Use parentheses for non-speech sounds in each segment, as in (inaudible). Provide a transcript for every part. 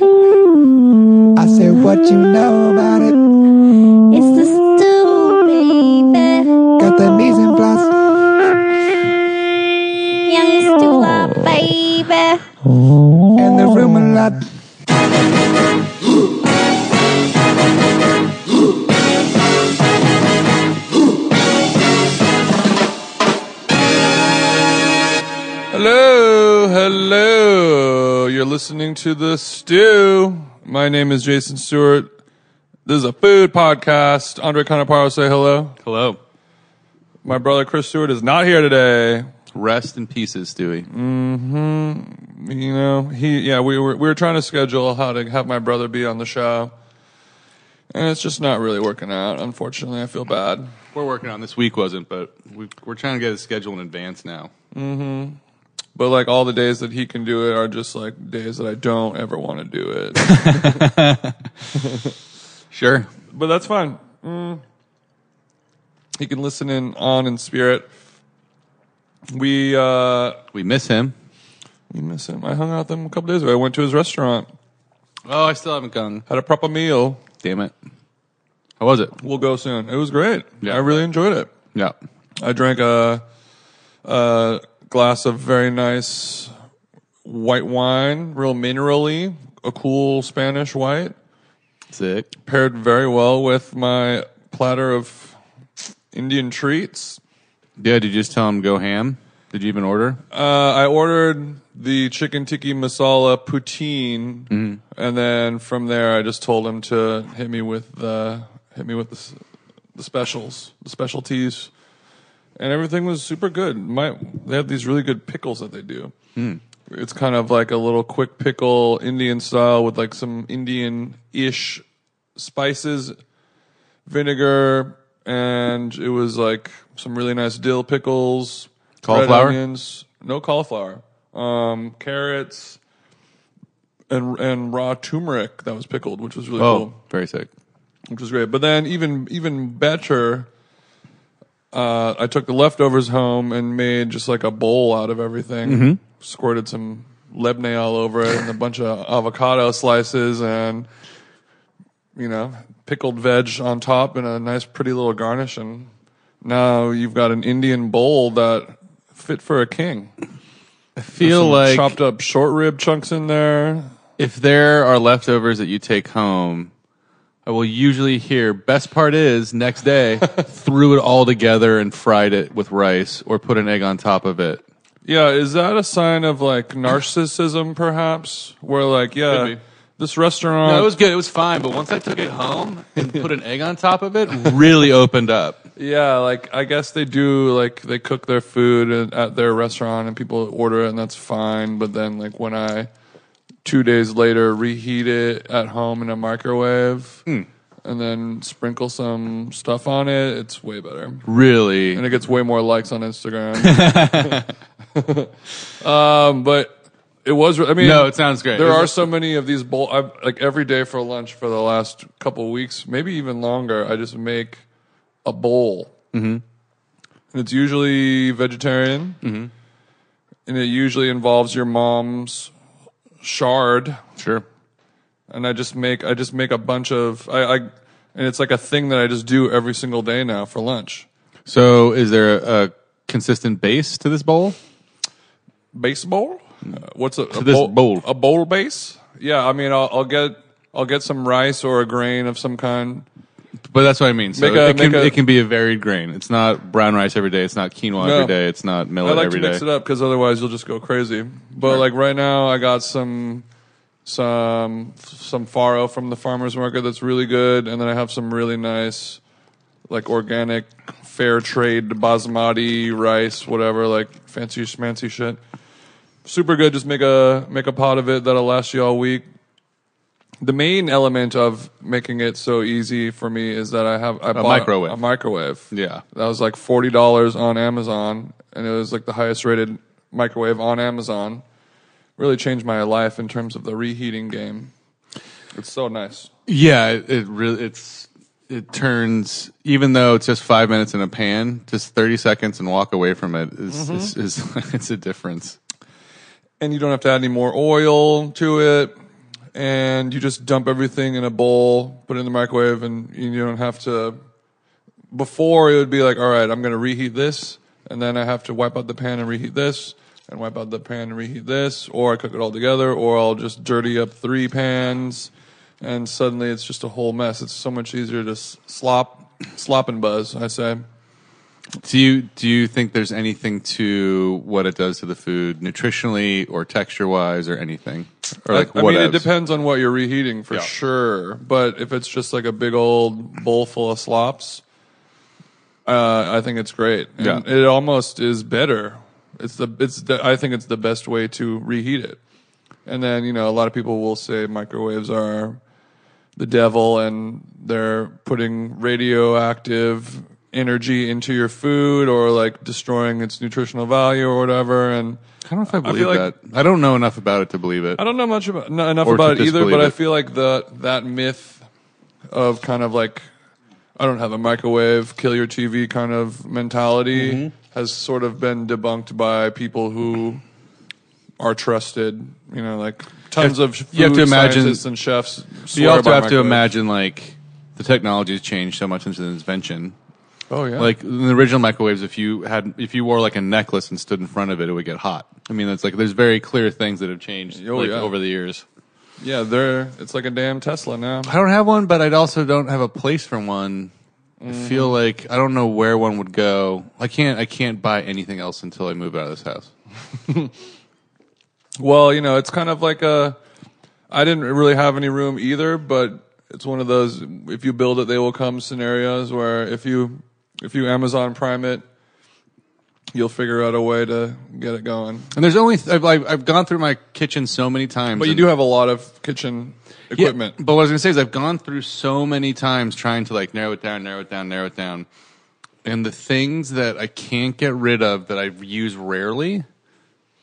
I said, what you know about to The Stew. My name is Jason Stewart. This is a food podcast. Andre Conaparo, say hello. Hello. My brother Chris Stewart is not here today. Rest in pieces, Stewie. Mm-hmm. You know, he, yeah, we were, we were trying to schedule how to have my brother be on the show. And it's just not really working out. Unfortunately, I feel bad. We're working on this week, wasn't, but we, we're trying to get a schedule in advance now. But like all the days that he can do it are just like days that I don't ever want to do it. (laughs) (laughs) Sure. but that's fine. Mm. He can listen in on in spirit. We uh We miss him. we miss him. I hung out with him a couple days ago. I went to his restaurant, Oh, I still haven't gone. had a proper meal. Damn it. How was it? We'll go soon. It was great. Yeah. I really enjoyed it. Yeah. I drank a a glass of very nice white wine, real minerally, a cool Spanish white. Sick. Paired very well with my platter of Indian treats. Yeah, did you just tell him go ham? Did you even order? Uh, I ordered the chicken tikka masala poutine, and then from there, I just told him to hit me with the hit me with the, the specials, the specialties, and everything was super good. My they have these really good pickles that they do. It's kind of like a little quick pickle, Indian style, with like some Indian ish spices, vinegar, and it was like some really nice dill pickles, Cauliflower? onions, no cauliflower, um, carrots, and and raw turmeric that was pickled, which was really Oh, cool, very sick. which was great. But then even even better. Uh, I took the leftovers home and made just like a bowl out of everything. Squirted some lebne all over it and a bunch of avocado slices and you know pickled veg on top and a nice pretty little garnish. And now you've got an Indian bowl that fit for a king. I feel like chopped up short rib chunks in there. if there are leftovers that you take home, I will usually hear best part is next day (laughs) threw it all together and fried it with rice or put an egg on top of it. Yeah, is that a sign of like narcissism, perhaps? Where like, yeah, this restaurant. No, it was good. It was fine. But once I took it home and put an egg on top of it, (laughs) really opened up. Yeah, like I guess they do like they cook their food at- at their restaurant and people order it and that's fine. But then like when I two days later reheat it at home in a microwave and then sprinkle some stuff on it, it's way better. Really. And it gets way more likes on Instagram. (laughs) (laughs) um, but it was. I mean, No, it sounds great. There Is are it- so many of these bowl. I've, like every day for lunch for the last couple weeks, maybe even longer. I just make a bowl, mm-hmm. and it's usually vegetarian, mm-hmm. and it usually involves your mom's chard. Sure. And I just make I just make a bunch of I, I and it's like a thing that I just do every single day now for lunch. So, is there a, a consistent base to this bowl? baseball. Uh, what's a, a this bowl, bowl. A bowl base? Yeah, I mean, I'll, I'll get I'll get some rice or a grain of some kind. But that's what I mean. So Make a- it, can, make a- it can be a varied grain. It's not brown rice every day. It's not quinoa No. every day. It's not millet every day. I millet like to every day. mix it up because otherwise you'll just go crazy. But like right now, I got some some some farro from the farmers market that's really good, and then I have some really nice like organic fair trade basmati rice, whatever, like fancy schmancy shit. Super good. Just make a make a pot of it that'll last you all week. The main element of making it so easy for me is that I have I bought microwave. A microwave. Yeah. That was like forty dollars on Amazon, and it was like the highest rated microwave on Amazon. Really changed my life in terms of the reheating game. It's so nice. Yeah, it, it really it's it turns even though it's just five minutes in a pan, just thirty seconds and walk away from it is Mm-hmm. is, is (laughs) it's a difference. and you don't have to add any more oil to it. And you just dump everything in a bowl, put it in the microwave, and you don't have to. Before it would be like, all right, I'm going to reheat this, and then I have to wipe out the pan and reheat this, and wipe out the pan and reheat this, or I cook it all together, or I'll just dirty up three pans, and suddenly it's just a whole mess. It's so much easier to slop, slop and buzz. I say. Do you do you think there's anything to what it does to the food nutritionally or texture wise or anything? Or like I, I mean, it depends on what you're reheating for Yeah. sure. But if it's just like a big old bowl full of slops, uh, I think it's great. And Yeah. it almost is better. It's the it's the, I think it's the best way to reheat it. And then you know a lot of people will say microwaves are the devil and they're putting radioactive energy into your food or like destroying its nutritional value or whatever and I don't know if I believe like- that. I don't know enough about it to believe it. I don't know much about not enough Or about it either, but I feel like the that myth of kind of like I don't have a microwave, kill your TV kind of mentality Mm-hmm. has sort of been debunked by people who are trusted. You know, like tons of food you have to imagine- scientists and chefs. So you also have to imagine like the technology has changed so much since its invention. Oh yeah, Like in the original microwaves, if you had if you wore like a necklace and stood in front of it, it would get hot. I mean, it's like there's very clear things that have changed Oh, like, yeah. over the years. yeah, they're it's like a damn Tesla now. I don't have one, but I also don't have a place for one. I mm. feel like I don't know where one would go. I can't. I can't buy anything else until I move out of this house. (laughs) Well, you know, it's kind of like a. I didn't really have any room either, but it's one of those. If you build it, they will come scenarios where if you if you Amazon Prime it, you'll figure out a way to get it going. And there's only I've, I've I've gone through my kitchen so many times. But you and- do have a lot of kitchen Yeah, equipment. but what I was gonna say is I've gone through so many times trying to like narrow it down, narrow it down, narrow it down, and the things that I can't get rid of that I use rarely,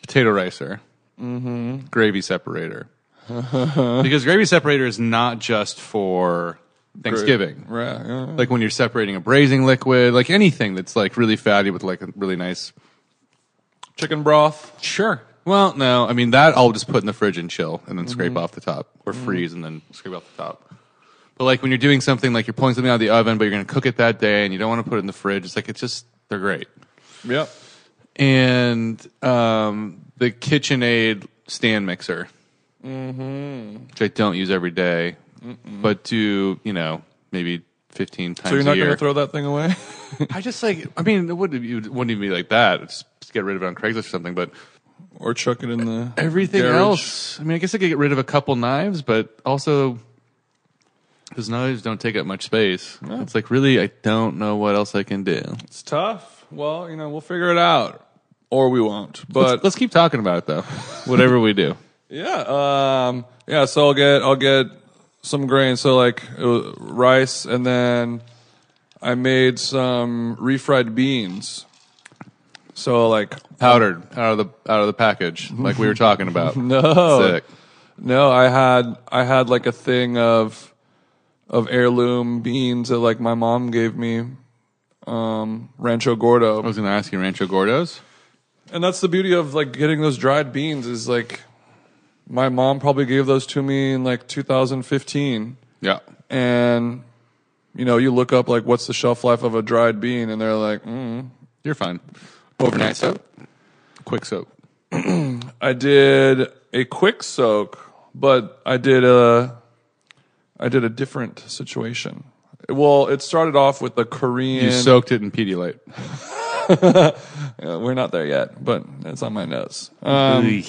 potato ricer, mm-hmm. gravy separator, (laughs) because gravy separator is not just for Thanksgiving. Right. yeah. Like when you're separating a braising liquid, like anything that's like really fatty with like a really nice. Chicken broth. Sure. Well, no, I mean that I'll just put in the fridge and chill, and then scrape mm-hmm. off the top, or mm-hmm. freeze and then scrape off the top. But like when you're doing something like you're pulling something out of the oven, but you're going to cook it that day, and you don't want to put it in the fridge, it's like it's just they're great. Yep. And um, the KitchenAid stand mixer, mm-hmm. which I don't use every day, but do you know maybe 15 times So you're a not year. going to throw that thing away? (laughs) I just like I mean it wouldn't it wouldn't even be like that. Just get rid of it on Craigslist or something, but. or chuck it in the everything garage? else. I mean, I guess I could get rid of a couple knives, but also those knives don't take up much space. It's like really, I don't know what else I can do. It's tough. Well, you know, we'll figure it out, or we won't. But let's, let's keep talking about it though. (laughs) Whatever we do, Yeah, um, yeah. So I'll get I'll get some grain. So like it was rice, and then I made some refried beans. So like powdered out of the out of the package, like we were talking about. (laughs) no, Sick. no, I had I had like a thing of of heirloom beans that like my mom gave me, um, Rancho Gordo. I was going to ask you, Rancho Gordos. And that's the beauty of like getting those dried beans is like my mom probably gave those to me in like 2015 Yeah, and you know you look up like what's the shelf life of a dried bean and they're like mm. you're fine. Overnight soap, quick soak. (clears throat) I did a quick soak but I did a I did a different situation. Well, it started off with the Korean You soaked it in Pedialyte. (laughs) Yeah, we're not there yet, but it's on my nose. Um,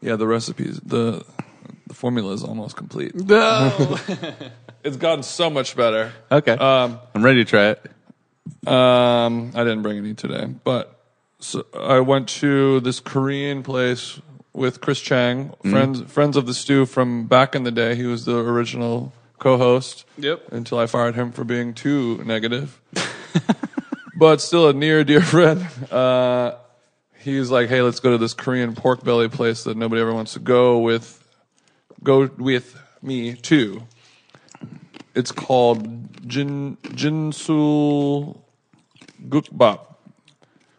yeah, the recipes, the the formula is almost complete. no. (laughs) (laughs) It's gotten so much better. okay, Um, I'm ready to try it. um, I didn't bring any today, but so I went to this Korean place with Chris Chang, friends friends of the stew from back in the day. He was the original co-host. Yep. Until I fired him for being too negative. (laughs) but still a near dear friend. Uh, he's like, "Hey, let's go to this Korean pork belly place that nobody ever wants to go with. Go with me too." It's called Jin Jinsul Gukbap,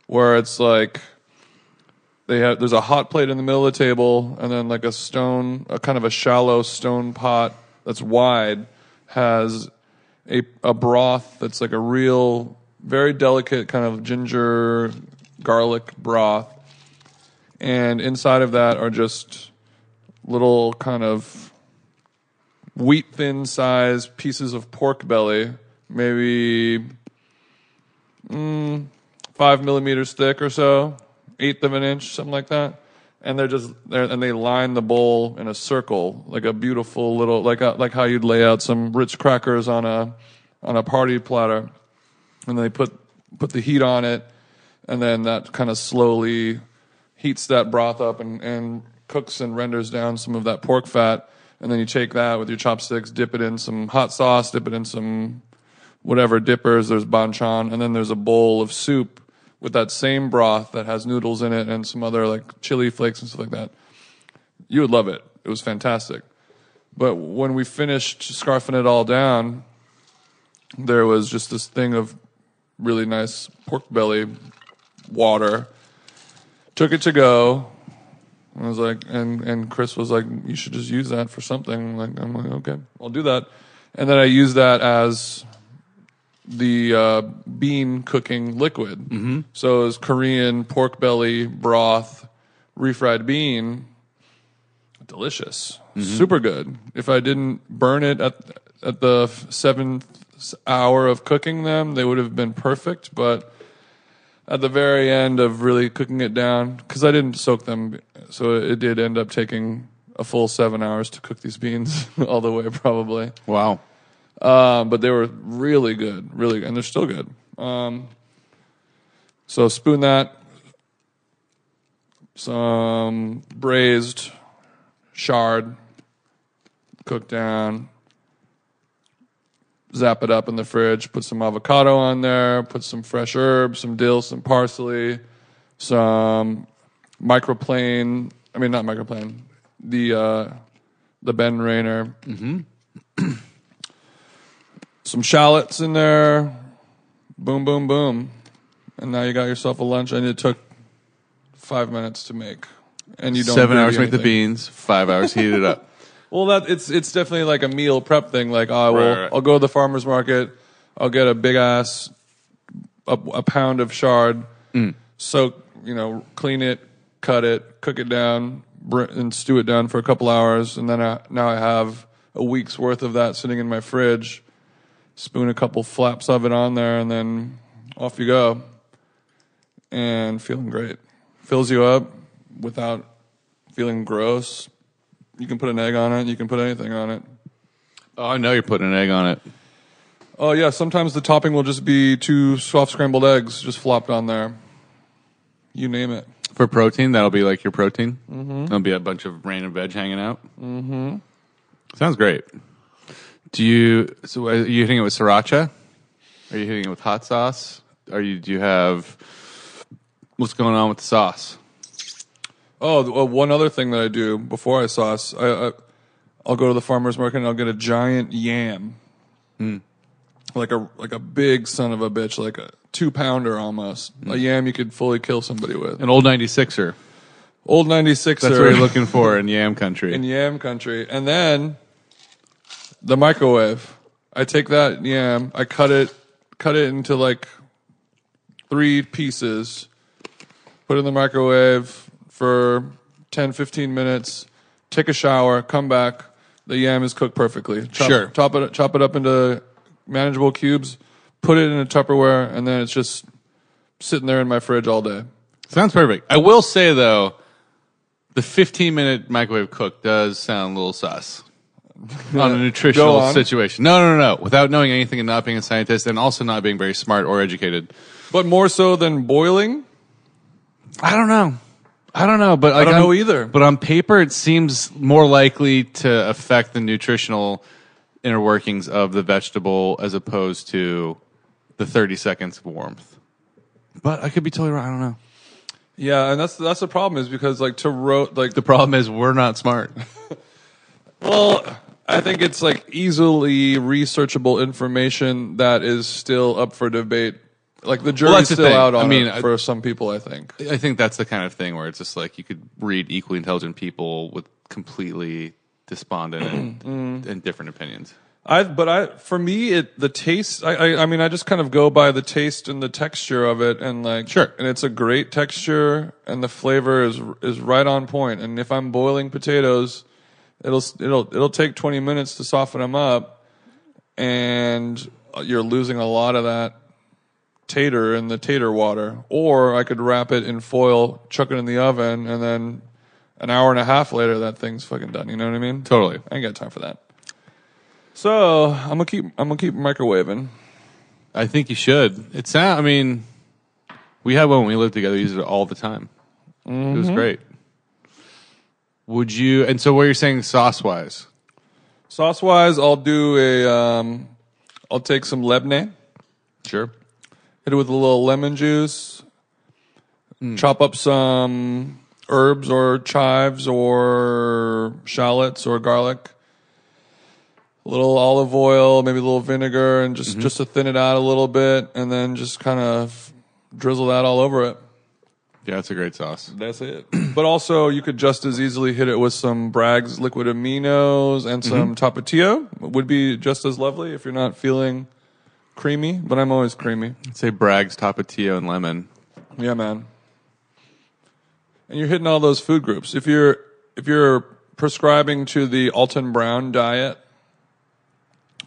where it's like they have there's a hot plate in the middle of the table, and then like a stone, a kind of a shallow stone pot that's wide has a a broth that's like a real very delicate kind of ginger garlic broth, and inside of that are just little kind of wheat thin size pieces of pork belly, maybe mm, five millimeters thick or so, eighth of an inch, something like that. And they're just there, and they line the bowl in a circle, like a beautiful little, like a, like how you'd lay out some Ritz crackers on a on a party platter, and they put put the heat on it, and then that kind of slowly heats that broth up and, and cooks and renders down some of that pork fat. And then you take that with your chopsticks, dip it in some hot sauce, dip it in some whatever dippers. There's banchan, and then there's a bowl of soup with that same broth that has noodles in it and some other like chili flakes and stuff like that. You would love it. It was fantastic. But when we finished scarfing it all down, there was just this thing of really nice pork belly water. Took it to go. I was like, and and Chris was like, you should just use that for something. Like, I'm like, okay, I'll do that. And then I used that as the uh, bean cooking liquid. Mm-hmm. So it was Korean pork belly broth, refried bean. Delicious, super good. If I didn't burn it at at the seventh hour of cooking them, they would have been perfect. But at the very end of really cooking it down, because I didn't soak them, so it did end up taking a full seven hours to cook these beans (laughs) all the way, probably. Wow. Um, but they were really good, really, and they're still good. Um, so spoon that, some braised chard, cooked down. Zap it up in the fridge. Put some avocado on there. Put some fresh herbs, some dill, some parsley, some microplane. I mean, not microplane. The uh, the Benriner (clears throat) some shallots in there. Boom, boom, boom. And now you got yourself a lunch, and it took five minutes to make. And you don't Seven hours make the beans, five hours heat it up. (laughs) Well, that it's it's definitely like a meal prep thing. Like, I will, Right, right. I'll go to the farmer's market. I'll get a big ass, a, a pound of chard. Mm. Soak, you know, clean it, cut it, cook it down, br- and stew it down for a couple hours, and then I, now I have a week's worth of that sitting in my fridge. Spoon a couple flaps of it on there, and then off you go. And feeling great, fills you up without feeling gross. You can put an egg on it. You can put anything on it. Oh, I know you're putting an egg on it. Oh yeah, sometimes the topping will just be two soft scrambled eggs just flopped on there. You name it. For protein, that'll be like your protein. Mm-hmm. There'll be a bunch of random veg hanging out. Mm-hmm. Sounds great. Do you? So are you hitting it with sriracha? Are you hitting it with hot sauce? Are you? Do you have? What's going on with the sauce? Oh, well, one other thing that I do before I sauce, I, I I'll go to the farmer's market and I'll get a giant yam, hmm. like a like a big son of a bitch, like a two pounder almost. Hmm. A yam you could fully kill somebody with. An old 96er. Old ninety six. That's what you're looking for in yam country. in yam country. And then the microwave. I take that yam, I cut it cut it into like three pieces, put it in the microwave for 10 15 minutes, take a shower, come back, the yam is cooked perfectly. Chop, Sure. Chop it chop it up into manageable cubes, put it in a Tupperware and then it's just sitting there in my fridge all day. Sounds perfect. I will say though, the 15 minute microwave cook does sound a little sus (laughs) on a nutritional on. situation. No, no, no, no. Without knowing anything and not being a scientist, and also not being very smart or educated. But more so than boiling, I don't know. I don't know, but like, don't on- know either. But on paper, it seems more likely to affect the nutritional inner workings of the vegetable as opposed to the 30 seconds of warmth. But I could be totally wrong. I don't know. Yeah, and that's that's the problem is because like to roast like The problem is we're not smart. (laughs) well, I think it's like easily researchable information that is still up for debate Like the jury's the still thing. out on I mean, it I- for some people. I think. I think that's the kind of thing where it's just like you could read equally intelligent people with completely despondent and, Mm-hmm. (clears throat) and different opinions. I but I for me it the taste I, I I mean I just kind of go by the taste and the texture of it and like Sure. and it's a great texture and the flavor is is right on point and if I'm boiling potatoes it'll it'll it'll take 20 minutes to soften them up and you're losing a lot of that tater in the tater water or I could wrap it in foil chuck it in the oven and then an hour and a half later that thing's fucking done you know what I mean Totally. I ain't got time for that. So I'm gonna keep I'm gonna keep microwaving. I think you should. It's not, I mean, we had one when we lived together. We used it all the time. It Mm-hmm. was great. Would you? And so, what you're saying, sauce wise? Sauce wise, I'll do a um, I'll take some lebne, Sure. Hit it with a little lemon juice, hmm. chop up some herbs or chives or shallots or garlic, a little olive oil, maybe a little vinegar, and just mm-hmm. just to thin it out a little bit, and then just kind of drizzle that all over it. Yeah, it's a great sauce. That's it. (clears throat) but also, you could just as easily hit it with some Bragg's liquid aminos and some mm-hmm. Tapatio. Would be just as lovely if you're not feeling creamy. But I'm always creamy. I'd say Bragg's Tapatio and lemon. Yeah, man. And you're hitting all those food groups. If you're if you're prescribing to the Alton Brown diet,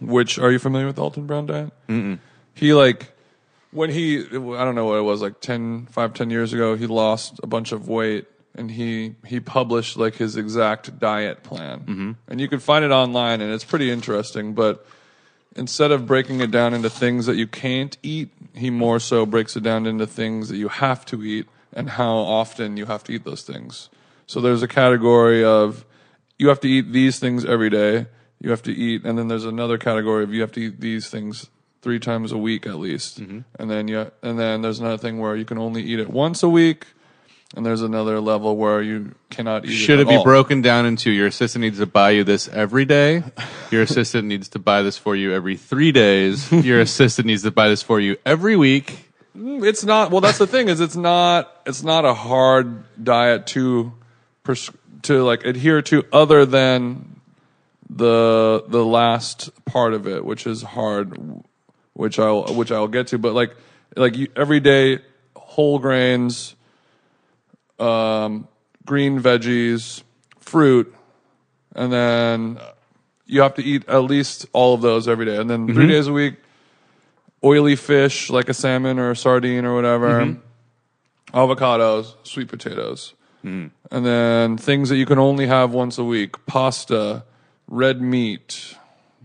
which are you familiar with the Alton Brown diet? Mm-mm. He like when he I don't know what it was like 10 5 10 years ago he lost a bunch of weight and he he published like his exact diet plan. Mm-hmm. And you can find it online and it's pretty interesting, but instead of breaking it down into things that you can't eat, he more so breaks it down into things that you have to eat and how often you have to eat those things. So there's a category of you have to eat these things every day. You have to eat, and then there's another category of you have to eat these things three times a week at least. Mm-hmm. And then you, and then there's another thing where you can only eat it once a week. And there's another level where you cannot eat Should it it be all. broken down into your assistant needs to buy you this every day? Your assistant needs to buy this for you every three days. Your assistant needs to buy this for you every week. Mm, it's not. Well, that's the thing is it's not. It's not a hard diet to to like adhere to, other than the the last part of it, which is hard, which I'll which I'll get to. But like like you, every day, whole grains, um, green veggies, fruit, and then you have to eat at least all of those every day, and then three mm-hmm. days a week oily fish like a salmon or a sardine or whatever, mm-hmm. avocados, sweet potatoes, mm. and then things that you can only have once a week: pasta, red meat,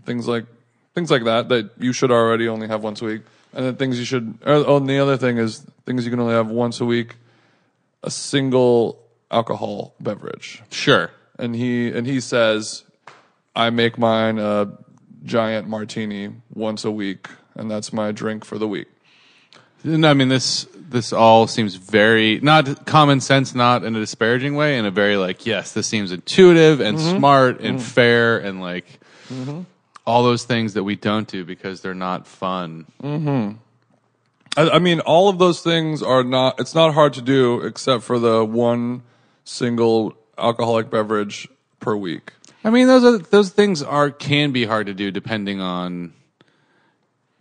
things like things like that that you should already only have once a week, and then things you should. Uh, oh, and the other thing is things you can only have once a week: a single alcohol beverage Sure. and he and he says, "I make mine a giant martini once a week, and that's my drink for the week." No, I mean this. This all seems very not common sense, not in a disparaging way, in a very like yes, this seems intuitive and mm-hmm. smart and mm-hmm. fair and like mm-hmm. all those things that we don't do because they're not fun. I, I mean, all of those things are not. It's not hard to do, except for the one single alcoholic beverage per week. I mean, those are those things are can be hard to do depending on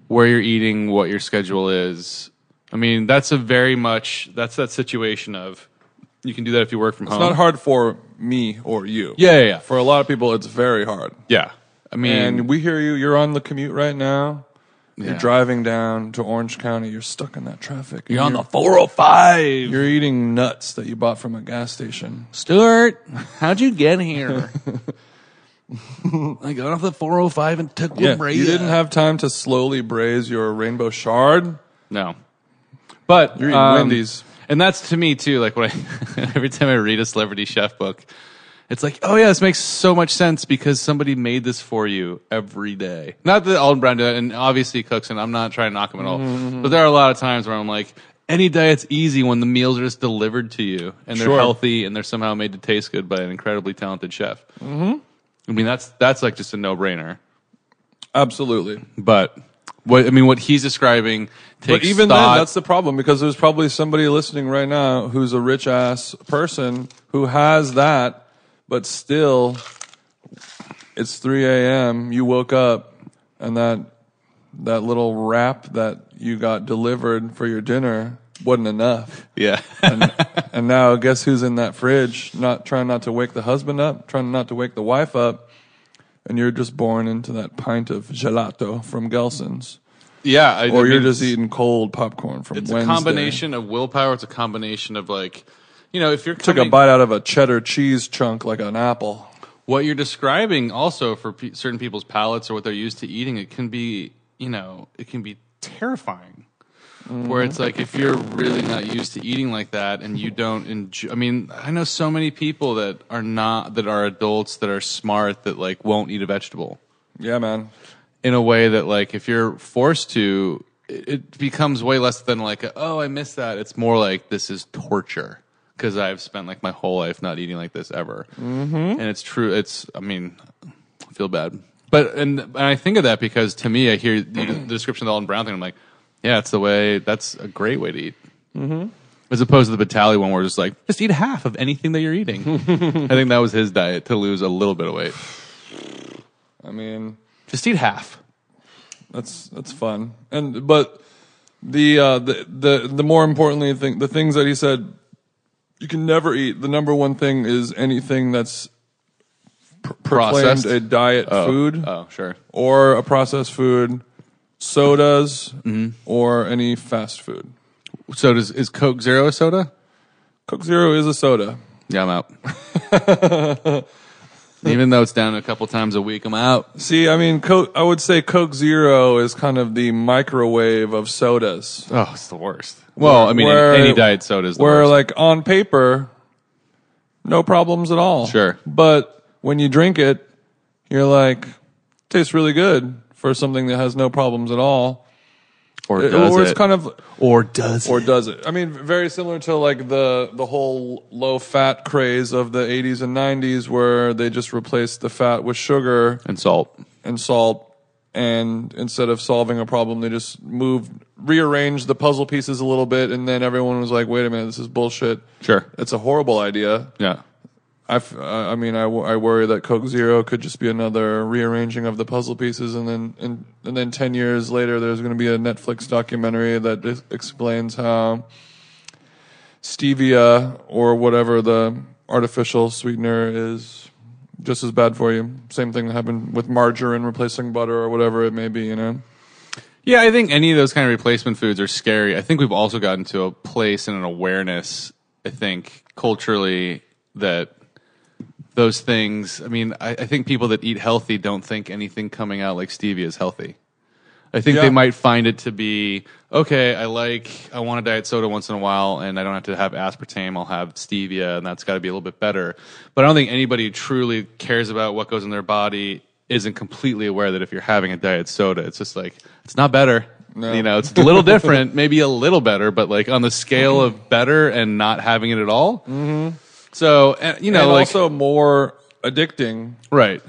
where you're eating, what your schedule is. I mean, that's a very much that's that situation of you can do that if you work from home. It's home. not hard for me or you. Yeah, yeah, yeah. For a lot of people, it's very hard. Yeah, I mean, And we hear you. You're on the commute right now. You're Yeah. driving down to Orange County. You're stuck in that traffic. you're on the 405. You're eating nuts that you bought from a gas station. Stuart, how'd you get here? (laughs) I got off the 405 and took Yeah, La Brea. you didn't have time to slowly braise your rainbow chard. no, but You're eating um, Wendy's. and that's to me too. Like when I (laughs) every time I read a celebrity chef book, it's like, oh yeah, this makes so much sense because somebody made this for you every day. Not that Alton Brown did and obviously cooks, and I'm not trying to knock him at all. Mm-hmm. But there are a lot of times where I'm like. Any diet's easy when the meals are just delivered to you and they're Sure. healthy and they're somehow made to taste good by an incredibly talented chef. Mm-hmm. I mean, that's that's like just a no brainer. Absolutely. But What I mean, what he's describing takes But even thought. then, that's the problem because there's probably somebody listening right now who's a rich ass person who has that, but still, it's 3 a.m. You woke up and that that little wrap that you got delivered for your dinner wasn't enough. yeah. And now guess who's in that fridge? Not trying not to wake the husband up, trying not to wake the wife up, and you're just born into that pint of gelato from Gelson's, yeah. I, or I you're mean, just eating cold popcorn from It's Wednesday. a combination of willpower. It's a combination of like, you know, if you're Took a bite out of a cheddar cheese chunk like an apple. what you're describing also for pe- certain people's palates or what they're used to eating, it can be, you know, it can be terrifying. Mm-hmm. Where it's like if you're really not used to eating like that and you don't enjoy. I mean, I know so many people that are not that are adults that are smart that like won't eat a vegetable Yeah, man. in a way that like if you're forced to, it, it becomes way less than like a, oh I miss that. It's more like this is torture because I've spent like my whole life not eating like this ever, mm-hmm. and it's true. It's I mean, I feel bad, but and, and I think of that because to me I hear the, the description of the Alton Brown thing. I'm like, yeah, it's the way. That's a great way to eat. Mm-hmm. As opposed to the Batali one, where it's just like just eat half of anything that you're eating. (laughs) I think that was his diet to lose a little bit of weight. I mean, Just eat half. that's that's fun. And but the uh, the the the more importantly the things that he said you can never eat. The number one thing is anything that's pr- proclaimed Processed? a diet food Oh, sure. or a processed food, sodas, Mm-hmm. or any fast food. So does is Coke Zero a soda? Coke Zero is a soda. Yeah, I'm out. (laughs) Even though it's down a couple times a week, I'm out. See, I mean, Coke, I would say Coke Zero is kind of the microwave of sodas. Oh, it's the worst. Well, I mean, Where- any diet soda is the where worst. like on paper, no problems at all. Sure. But when you drink it, you're like, tastes really good for something that has no problems at all. or It- does or it? it's kind of, or does or does it? I mean, very similar to like the the whole low fat craze of the 80s and 90s, where they just replaced the fat with sugar and salt. and salt, and instead of solving a problem, they just moved, rearranged the puzzle pieces a little bit, and then everyone was like, "Wait a minute, this is bullshit." Sure. It's a horrible idea. Yeah. I, f- uh, I mean, I, w- I worry that Coke Zero could just be another rearranging of the puzzle pieces, and then and, and then ten years later, there's going to be a Netflix documentary that dis- explains how stevia or whatever the artificial sweetener is just as bad for you. Same thing happened with margarine replacing butter or whatever it may be. You know, Yeah, I think any of those kind of replacement foods are scary. I think we've also gotten to a place and an awareness, I think, culturally, that those things, I mean, I, I think people that eat healthy don't think anything coming out like stevia is healthy. I think Yeah. they might find it to be okay. I like, I want a diet soda once in a while, and I don't have to have aspartame. I'll have stevia, and that's got to be a little bit better. But I don't think anybody truly cares about what goes in their body. Isn't completely aware that if you're having a diet soda, it's just like it's not better. No. You know, it's a little (laughs) different, maybe a little better, but like on the scale of better and not having it at all. Mm-hmm. So uh, you know, and like also more addicting right.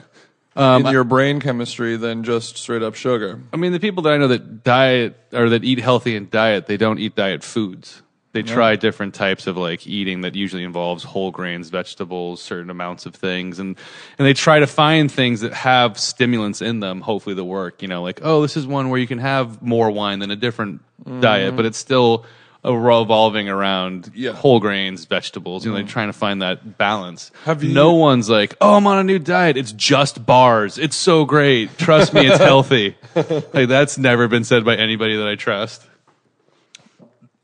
Um, in your brain chemistry than just straight up sugar. I mean, the people that I know that diet or that eat healthy and diet, they don't eat diet foods. They try different types of like eating that usually involves whole grains, vegetables, certain amounts of things, and and they try to find things that have stimulants in them. Hopefully, that work. You know, like oh, this is one where you can have more wine than a different diet, but it's still revolving around Yeah. whole grains, vegetables. You know, they're trying to find that balance. Have you- no one's like, oh, I'm on a new diet. It's just bars. It's so great. Trust me, it's healthy. (laughs) like that's never been said by anybody that I trust.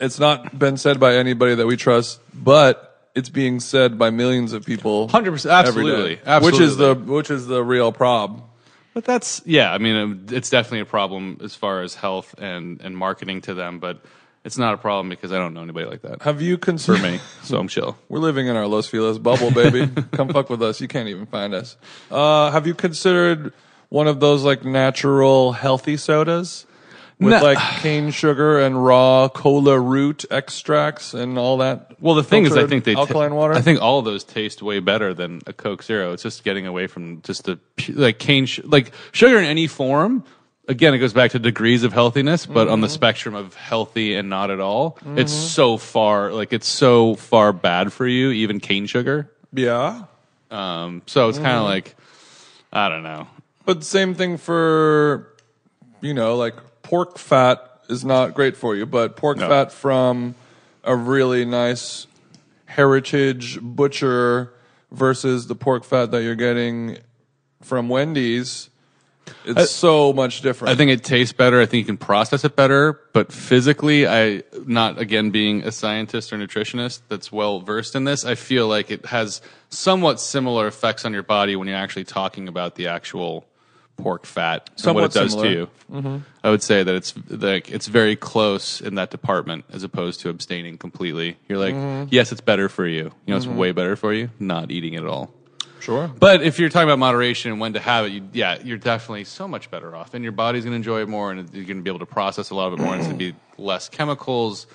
It's not been said by anybody that we trust, but it's being said by millions of people. 100%, every day, absolutely, Which is the which is the real problem. But that's yeah. I mean, it's definitely a problem as far as health and and marketing to them. But it's not a problem because I don't know anybody like that Have you for considered me. So I'm chill. (laughs) We're living in our Los Feliz bubble, baby. (laughs) Come fuck with us. You can't even find us. Uh, have you considered one of those like natural healthy sodas with No. like cane sugar and raw cola root extracts and all that? Well, the thing is, I filtered think they alkaline water. I think all of those taste way better than a Coke Zero. It's just getting away from just the pu- like cane, sh- like sugar in any form again, it goes back to degrees of healthiness, but on the mm-hmm. spectrum of healthy and not at all, it's mm-hmm. so far like it's so far bad for you, even cane sugar. Yeah. Um, so it's kind of mm-hmm. like I don't know. But same thing for, you know, like pork fat is not great for you, but pork No. fat from a really nice heritage butcher versus the pork fat that you're getting from Wendy's, it's so much different. I think it tastes better. I think you can process it better. But physically, I not again being a scientist or nutritionist that's well versed in this. I feel like it has somewhat similar effects on your body when you're actually talking about the actual pork fat and Somewhat what it does similar. to you. Mm-hmm. I would say that it's like it's very close in that department as opposed to abstaining completely. You're like, mm-hmm. yes, it's better for you. You know, it's mm-hmm. way better for you not eating it at all. Sure. But if you're talking about moderation and when to have it, you, yeah, you're definitely so much better off, and your body's going to enjoy it more, and you're going to be able to process a lot of it more. and it's going to be less chemicals,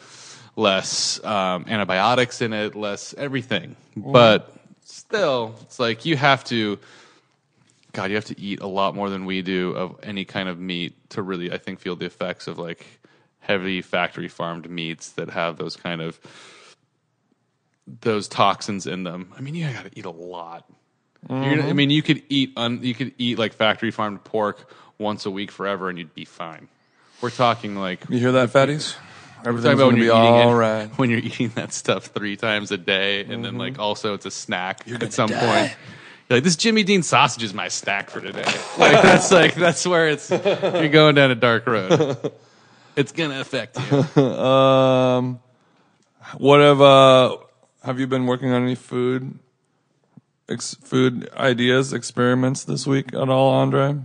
less um, antibiotics in it, less everything. But still, it's like you have to. God, you have to eat a lot more than we do of any kind of meat to really, I think, feel the effects of like heavy factory farmed meats that have those kind of those toxins in them. I mean, you got to eat a lot. Gonna- I mean, you could eat un, you could eat like factory farmed pork once a week forever, and you'd be fine. We're talking like You hear that, fatties? talking Everything's about going when to you're be eating all it, (laughs) right. when you're eating that stuff three times a day, and then like also it's a snack at some point. You're like this Jimmy Dean sausage is my snack for today. (laughs) (laughs) like that's like that's where it's you're going down a dark road. It's gonna affect you. Um, what have uh, have you been working on any food, ex- food ideas, experiments this week at all, Andre?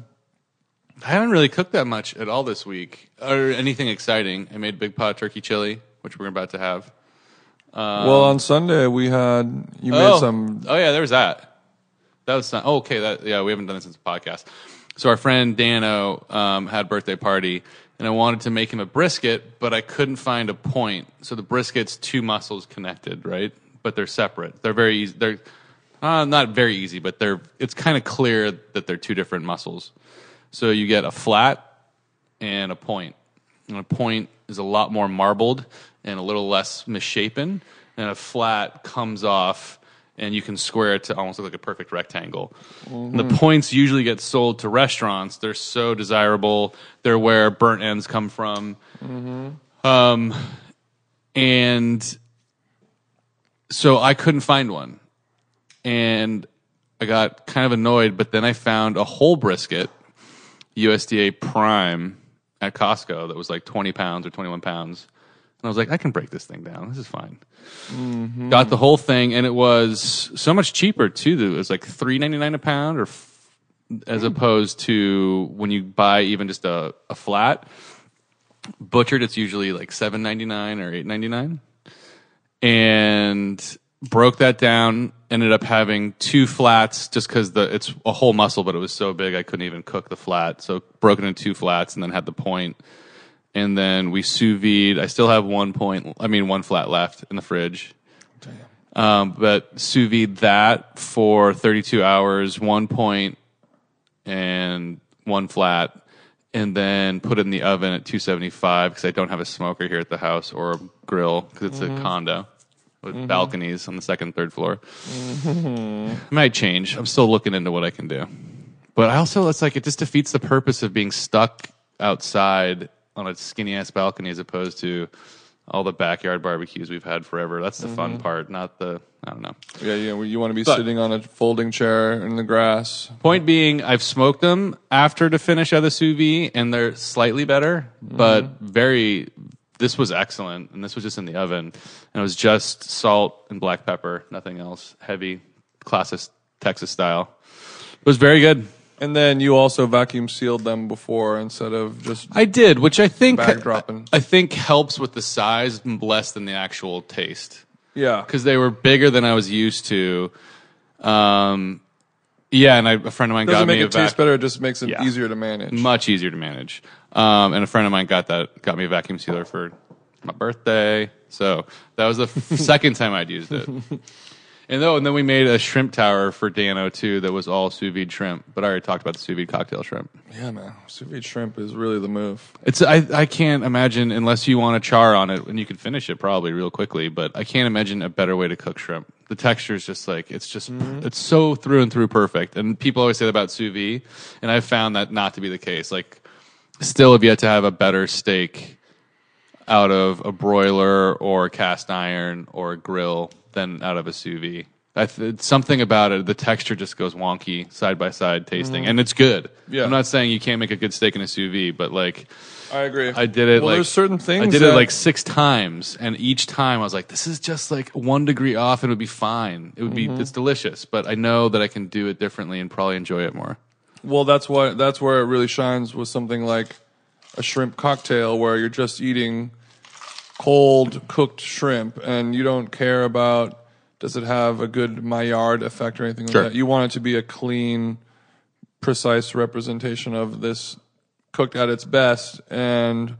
I haven't really cooked that much at all this week, or anything exciting. I made big pot turkey chili, which we're about to have. well, on Sunday we had you made oh, some. oh yeah, there was that. That was oh, okay. That yeah, we haven't done it since the podcast. So our friend Dano um, had a birthday party, and I wanted to make him a brisket, but I couldn't find a point. So the brisket's two muscles connected, right? But they're separate. They're very easy. They're uh, not very easy, but they're. It's kind of clear that they're two different muscles. So you get a flat and a point. And a point is a lot more marbled and a little less misshapen. And a flat comes off and you can square it to almost look like a perfect rectangle. And The points usually get sold to restaurants. They're so desirable. They're where burnt ends come from. Um, and so I couldn't find one. And I got kind of annoyed, but then I found a whole brisket USDA Prime at Costco that was like 20 pounds or 21 pounds. And I was like, I can break this thing down. This is fine. Mm-hmm. Got the whole thing, and it was so much cheaper too. It was like three ninety nine a pound, or f- as mm. opposed to when you buy even just a, a flat butchered. It's usually like seven ninety nine or eight ninety nine, and broke that down. Ended up having two flats just because the it's a whole muscle, but it was so big I couldn't even cook the flat. So broke it into two flats, and then had the point and then we sous vide. I still have one point, I mean, one flat left in the fridge. Um, but sous vide that for 32 hours, one point and one flat, and then put it in the oven at 275 because I don't have a smoker here at the house or a grill because it's a condo with mm-hmm. balconies on the second third floor. Mm-hmm. I might change. I'm still looking into what I can do. But I also, it's like, it just defeats the purpose of being stuck outside on a skinny ass balcony as opposed to all the backyard barbecues we've had forever. That's the fun mm-hmm. part, not the, I don't know. Yeah, yeah. You want to be But- sitting on a folding chair in the grass. Point being, I've smoked them after to finish out the sous vide, and they're slightly better, but very. This was excellent, and this was just in the oven, and it was just salt and black pepper, nothing else. Heavy, classic Texas style. It was very good. And then you also vacuum sealed them before instead of just. I did, which I think Bag dropping. I think helps with the size less than the actual taste. Yeah. because they were bigger than I was used to. Um, yeah, and I, a friend of mine Doesn't got make me a it taste better. It just makes it Yeah. easier to manage. much easier to manage. Um, and a friend of mine got that got me a vacuum sealer for my birthday. So that was the f- (laughs) second time I'd used it. And though, and then we made a shrimp tower for Dano too that was all sous vide shrimp. But I already talked about the sous vide cocktail shrimp. Yeah, man. Sous vide shrimp is really the move. It's I I can't imagine unless you want a char on it and you can finish it probably real quickly. But I can't imagine a better way to cook shrimp. The texture is just like it's just it's so through and through perfect. And people always say that about sous vide, and I've found that not to be the case. Like still have yet to have a better steak out of a broiler or a cast iron or a grill than out of a sous vide. I th- something about it. The texture just goes wonky side by side tasting, mm-hmm. and it's good. Yeah. I'm not saying you can't make a good steak in a sous vide, but like I agree. I did it. Well, like, there's certain things. I did that, it like six times, and each time I was like, "This is just like one degree off, and it would be fine. It would be. Mm-hmm. It's delicious, but I know that I can do it differently and probably enjoy it more." Well, that's why that's where it really shines with something like a shrimp cocktail, where you're just eating cold cooked shrimp, and you don't care about does it have a good Maillard effect or anything Sure. like that. You want it to be a clean, precise representation of this cooked at its best, and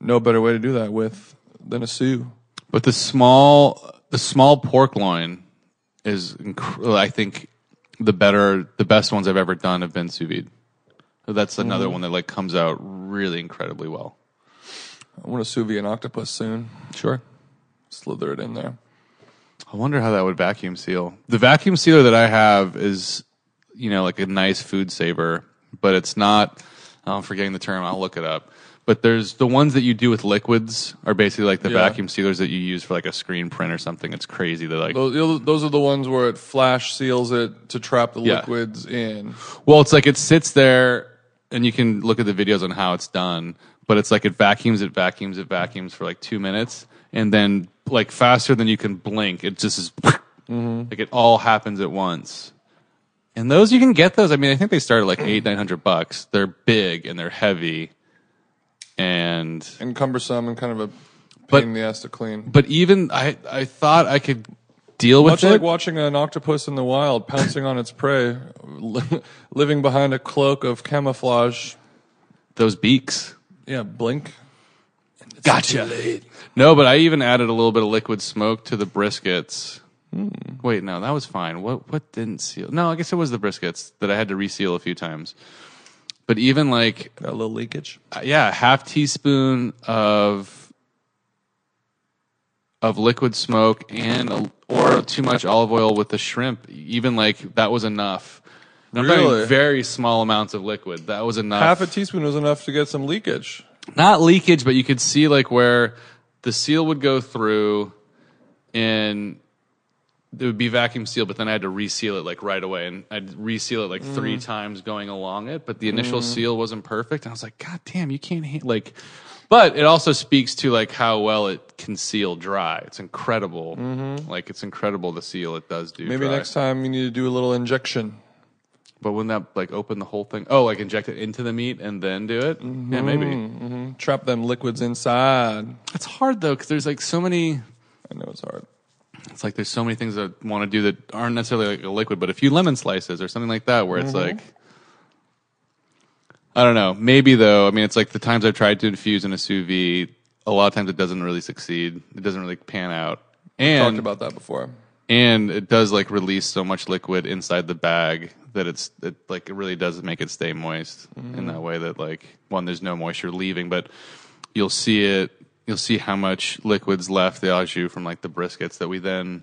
no better way to do that with than a sous. But the small, the small pork loin is, inc- I think, the better, the best ones I've ever done have been sous vide. So That's mm-hmm. another one that like comes out really incredibly well. I want to sous vide an octopus soon. Sure. Slither it in there. I wonder how that would vacuum seal. The vacuum sealer that I have is, you know, like a nice food saver, but it's not. I'm forgetting the term. I'll look it up. But there's the ones that you do with liquids are basically like the Yeah. vacuum sealers that you use for like a screen print or something. It's crazy. They're like, Those, those are the ones where it flash seals it to trap the Yeah. liquids in. well, it's like it sits there, and you can look at the videos on how it's done. But it's like it vacuums, it vacuums, it vacuums for like two minutes, and then like faster than you can blink, it just is (laughs) mm-hmm. like it all happens at once. And those you can get those. I mean, I think they start at like eight, nine hundred bucks. They're big and they're heavy, and and cumbersome and kind of a pain But- in the ass to clean. but even I, I thought I could deal with Much it. Much like watching an octopus in the wild pouncing on its prey, living behind a cloak of camouflage. those beaks. Yeah, blink. Gotcha. No, but I even added a little bit of liquid smoke to the briskets. Hmm. Wait, no, that was fine. What what didn't seal? No, I guess it was the briskets that I had to reseal a few times. But even like Got a little leakage. uh, yeah, half teaspoon of of liquid smoke and a, or too much olive oil with the shrimp. Even like that was enough. And I'm Really? very small amounts of liquid. That was enough. Half a teaspoon was enough to get some leakage. not leakage, but you could see like where the seal would go through and it would be vacuum sealed, but then I had to reseal it like right away. And I'd reseal it like mm. three times going along it, but the initial mm. seal wasn't perfect. And I was like, God damn, you can't ha-. like, but it also speaks to like how well it can seal dry. It's incredible. Mm-hmm. Like it's incredible the seal it does do. Maybe dry. next time you need to do a little injection. But wouldn't that like open the whole thing? Oh, like inject it into the meat and then do it? Mm-hmm. Yeah, maybe. Mm-hmm. Trap them liquids inside. It's hard though because there's like so many. I know it's hard. It's like there's so many things that want to do that aren't necessarily like a liquid, but a few lemon slices or something like that, where it's mm-hmm. like. I don't know. Maybe though. I mean, it's like the times I've tried to infuse in a sous vide. A lot of times it doesn't really succeed. It doesn't really pan out. And Talked about that before. and it does like release so much liquid inside the bag that it's it like it really does make it stay moist mm-hmm. in that way that like one there's no moisture leaving but you'll see it you'll see how much liquids left the au jus from like the briskets that we then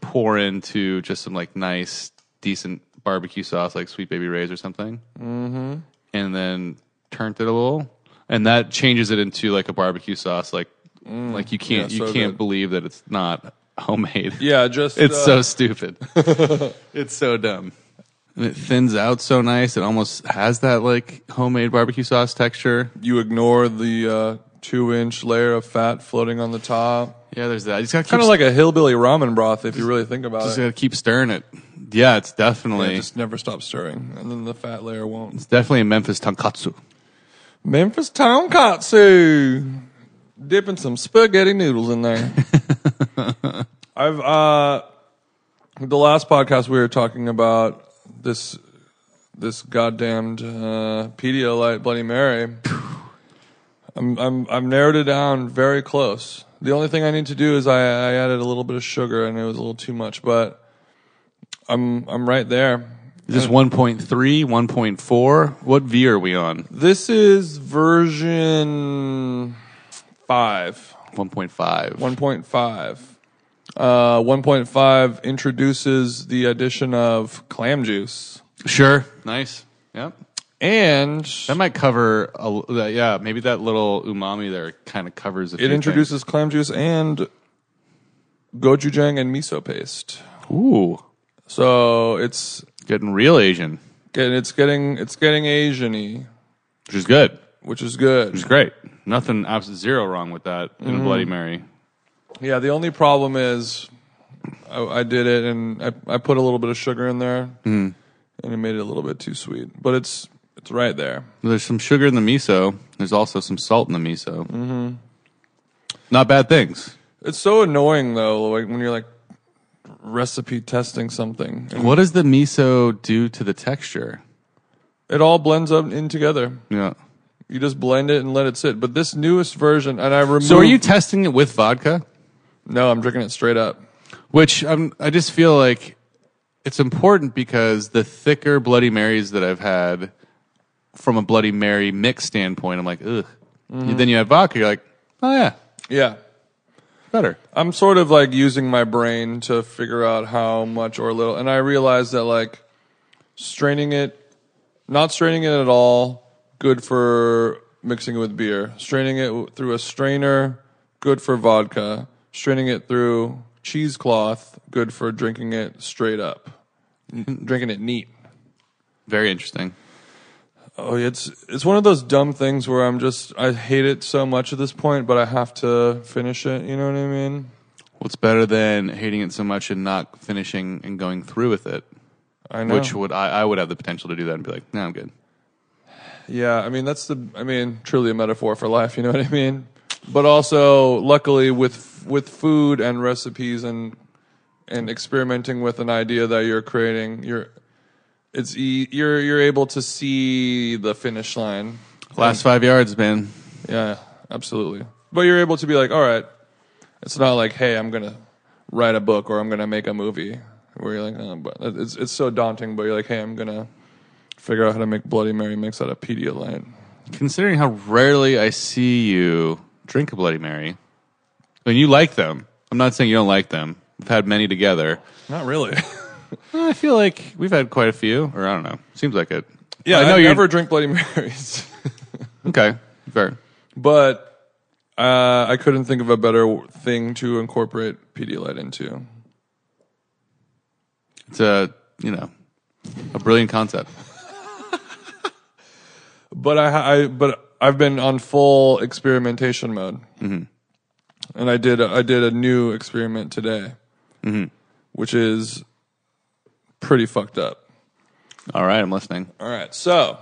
pour into just some like nice decent barbecue sauce like sweet baby ray's or something mm-hmm. and then turned it a little and that changes it into like a barbecue sauce like like you can't Yeah, you can't good. believe that it's not homemade Yeah, just it's uh, so stupid. (laughs) it's so dumb. And it thins out so nice. It almost has that like homemade barbecue sauce texture. you ignore the uh, two-inch layer of fat floating on the top. Yeah, there's that. Just gotta Kind of like a hillbilly ramen broth, if you really think about just it. Just gotta keep stirring it. Yeah, it's definitely Yeah, just never stop stirring, and then the fat layer won't. it's definitely a Memphis tonkotsu. Memphis tonkotsu. Dipping some spaghetti noodles in there. (laughs) I've uh the last podcast we were talking about this this goddamned uh Pedialyte Bloody Mary. I'm I'm I've narrowed it down very close. The only thing I need to do is I, I added a little bit of sugar and it was a little too much, but I'm I'm right there. Is this 1.3, 1.4? What V are we on? This is version five. 1.5. 1.5. Uh, 1.5 introduces the addition of clam juice. Sure. Nice. Yep. And That might cover, a, that- yeah, maybe that little umami there kind of covers few it introduces clam juice and gochujang and miso paste. Ooh, So it's getting real Asian, it's getting it's getting Asian-y, which is good. which is good. Which is great. Nothing, absolute zero wrong with that in a mm-hmm. Bloody Mary. Yeah, the only problem is I, I did it and I, I put a little bit of sugar in there mm. and it made it a little bit too sweet. But it's it's right there. There's some sugar in the miso. There's also some salt in the miso. Mm-hmm. Not bad things. It's so annoying though, like when you're like recipe testing something. What does the miso do to the texture? it all blends up in together. Yeah. You just blend it and let it sit. But this newest version, and I removed. So are you testing it with vodka? No, I'm drinking it straight up. Which I'm, I just feel like it's important because the thicker Bloody Marys that I've had from a Bloody Mary mix standpoint, I'm like, ugh. Then you have vodka, you're like, oh yeah, Yeah. better. I'm sort of like using my brain to figure out how much or little. And I realized that like straining it, not straining it at all, good for mixing it with beer. Straining it through a strainer, good for vodka. Straining it through cheesecloth, good for drinking it straight up. Drinking it neat. Very interesting. Oh, it's it's one of those dumb things where I'm just I hate it so much at this point, but I have to finish it. You know what I mean? What's better than hating it so much and not finishing and going through with it? I know. Which would I, I would have the potential to do that and be like, no, I'm good. Yeah, I mean that's the I mean truly a metaphor for life, (laughs) you know what I mean? But also luckily with with food and recipes and and experimenting with an idea that you're creating, you're it's you're you're able to see the finish line. Last five yards, man. Yeah, absolutely. But you're able to be like, all right, it's not like, hey, I'm gonna write a book or I'm gonna make a movie. Where you're like, oh, but it's it's so daunting. But you're like, hey, I'm gonna figure out how to make Bloody Mary mix out of Pedialyte. Considering how rarely I see you drink a Bloody Mary, and you like them. I'm not saying you don't like them. We've had many together. Not really. (laughs) I feel like we've had quite a few, or I don't know. Seems like it. yeah, I I know you're- never drink Bloody (laughs) Marys, Okay, fair. but uh, I couldn't think of a better thing to incorporate Pedialyte into. It's a you know a brilliant concept. (laughs) But I, I but I've been on full experimentation mode, and I did I did a new experiment today, which is pretty fucked up. All right, I'm listening. All right, so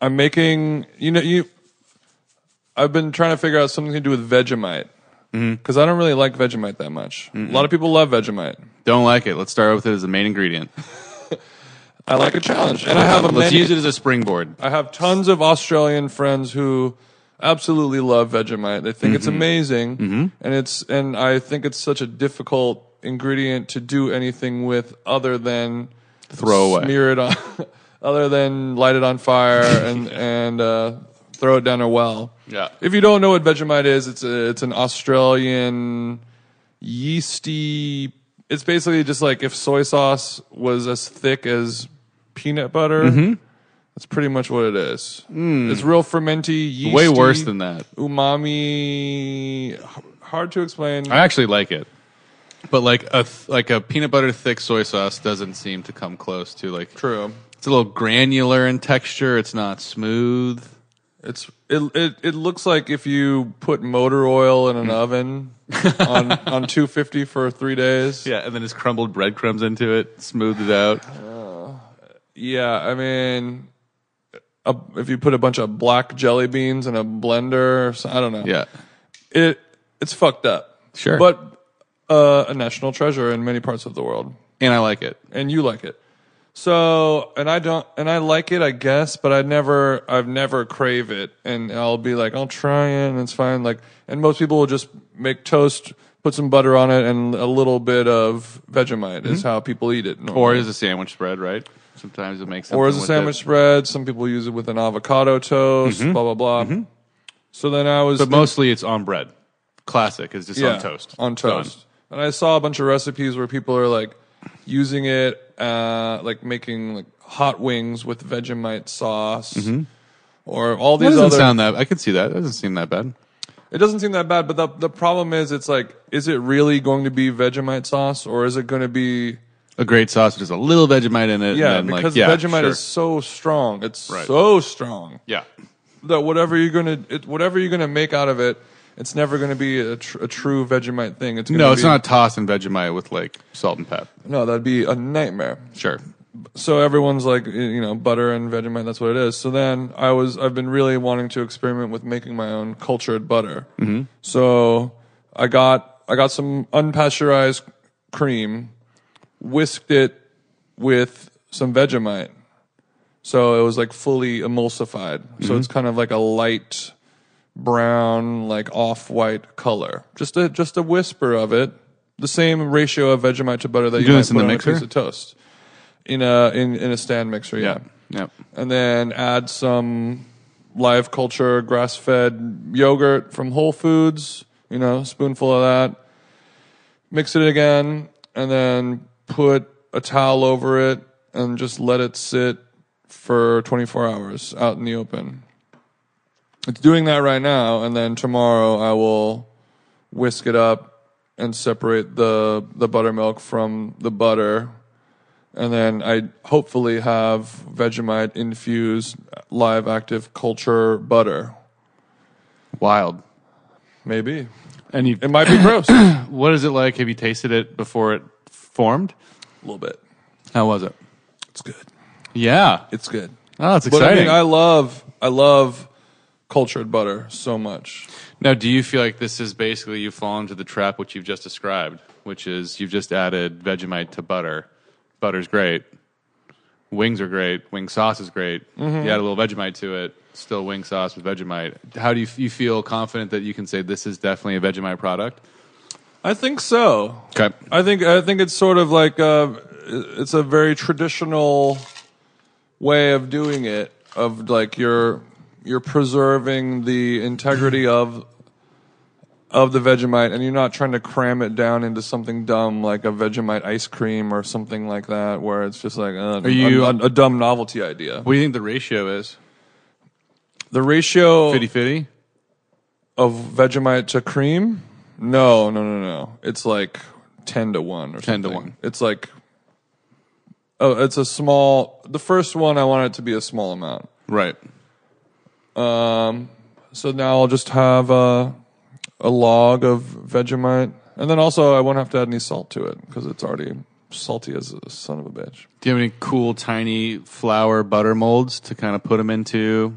I'm making you know you. I've been trying to figure out something to do with Vegemite mm-hmm. because I don't really like Vegemite that much. A lot of people love Vegemite. Don't like it. Let's start with it as the main ingredient. (laughs) I like a challenge, and I have a Let's use it as a springboard. I have tons of Australian friends who absolutely love Vegemite. They think mm-hmm. it's amazing, mm-hmm. and it's and I think it's such a difficult ingredient to do anything with other than Throw away. smear it on, (laughs) other than light it on fire (laughs) and and uh, throw it down a well. Yeah. If you don't know what Vegemite is, it's a, it's an Australian yeasty. It's basically just like if soy sauce was as thick as peanut butter. Mm-hmm. That's pretty much what it is. It's real fermenty, yeasty, Mm. Way worse than that. umami. Hard to explain. I actually like it, but like a th- like a peanut butter thick soy sauce doesn't seem to come close to like. True. It's a little granular in texture. It's not smooth. It's it, it it looks like if you put motor oil in an mm. oven (laughs) on on 250 for 3 days. Yeah, and then just crumbled breadcrumbs into it, smoothed it out. Uh, yeah, I mean a, if you put a bunch of black jelly beans in a blender, or so, I don't know. Yeah, It it's fucked up. Sure. But uh, a national treasure in many parts of the world. and I like it. And you like it. So, and I don't, and I like it, I guess, but I never, I've never crave it, and I'll be like, I'll try it, and it's fine. Like, and most people will just make toast, put some butter on it, and a little bit of Vegemite is mm-hmm. how people eat it. Or normally. as a sandwich spread, right? Sometimes it makes or as a sandwich spread. Some people use it with an avocado toast. Mm-hmm. Blah blah blah. Mm-hmm. So then I was But mostly it's on bread. Classic is just on toast. On toast. And I saw a bunch of recipes where people are like using it, uh, like making like hot wings with Vegemite sauce, or all That these doesn't other. sound that. I could see that. It doesn't seem that bad. it doesn't seem that bad, but the the problem is, it's like, is it really going to be Vegemite sauce, or is it going to be? A great sauce with just a little Vegemite in it. Yeah, and then, because like, yeah, Vegemite sure. is so strong. It's Right. so strong. yeah. that whatever you're gonna it, whatever you're gonna make out of it, it's never gonna be a, tr- a true Vegemite thing. It's gonna No, it's be- not tossed in Vegemite with like salt and pep. No, that'd be a nightmare. Sure. So everyone's like, you know, butter and Vegemite. That's what it is. So then I was, I've been really wanting to experiment with making my own cultured butter. Mm-hmm. So I got, I got some unpasteurized cream, whisked it with some Vegemite. So it was like fully emulsified. So it's kind of like a light brown, like off-white color. Just a just a whisper of it. The same ratio of Vegemite to butter that you, doing might this in put the on mixer? a piece of toast. In a in, in a stand mixer, yeah. Yep. And then add some live culture grass-fed yogurt from Whole Foods. You know, spoonful of that. Mix it again, and then put a towel over it, and just let it sit for 24 hours out in the open. It's doing that right now, and then tomorrow I will whisk it up and separate the the buttermilk from the butter, and then I hopefully have Vegemite infused live active culture butter. Wild. Maybe And you, it might be gross (coughs) what is it like? Have you tasted it before it formed? A little bit. How was it? It's good. Yeah. It's good. Oh, it's But I exciting. mean, I love I love cultured butter so much. now, do you feel like this is basically you fall into the trap which you've just described, which is you've just added Vegemite to butter. Butter's great. Wings are great. Wing sauce is great. Mm-hmm. You add a little Vegemite to it. Still wing sauce with Vegemite. How do you, you feel confident that you can say this is definitely a Vegemite product? I think so. Okay. I think I think it's sort of like uh it's a very traditional way of doing it of like you're you're preserving the integrity (clears throat) of of the Vegemite and you're not trying to cram it down into something dumb like a Vegemite ice cream or something like that where it's just like uh, Are you- a, a, a dumb novelty idea. What do you think the ratio is? The ratio 50 50? of Vegemite to cream? No, no, no, no. It's like ten to one or 10 to something. 1. It's like oh, it's a small. The first one, I want it to be a small amount. Right. Um, so now I'll just have a a log of Vegemite, and then also I won't have to add any salt to it because it's already salty as a son of a bitch. Do you have any cool tiny flour butter molds to kind of put them into?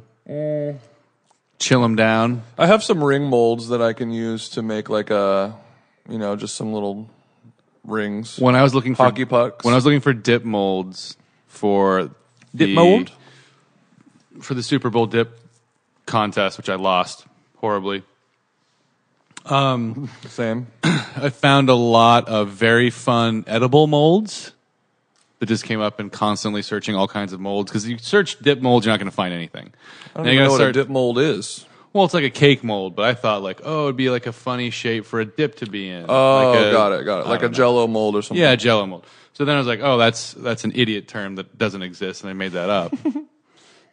Chill them down. I have some ring molds that I can use to make like a, you know, just some little rings. When I was looking for Hockey pucks. when I was looking for dip molds for Dip the- mold? for the Super Bowl dip contest, which I lost horribly. Um, Same. (clears throat) I found a lot of very fun edible molds that just came up and constantly searching all kinds of molds because you search dip molds, you're not going to find anything. I don't Now even you know what a start- dip mold is. Well, it's like a cake mold, but I thought like, oh, it'd be like a funny shape for a dip to be in. Oh, Like a- got it, got it. I Like a don't know. Jello mold or something. Yeah, Jello mold. So then I was like, oh, that's that's an idiot term that doesn't exist, and I made that up. (laughs)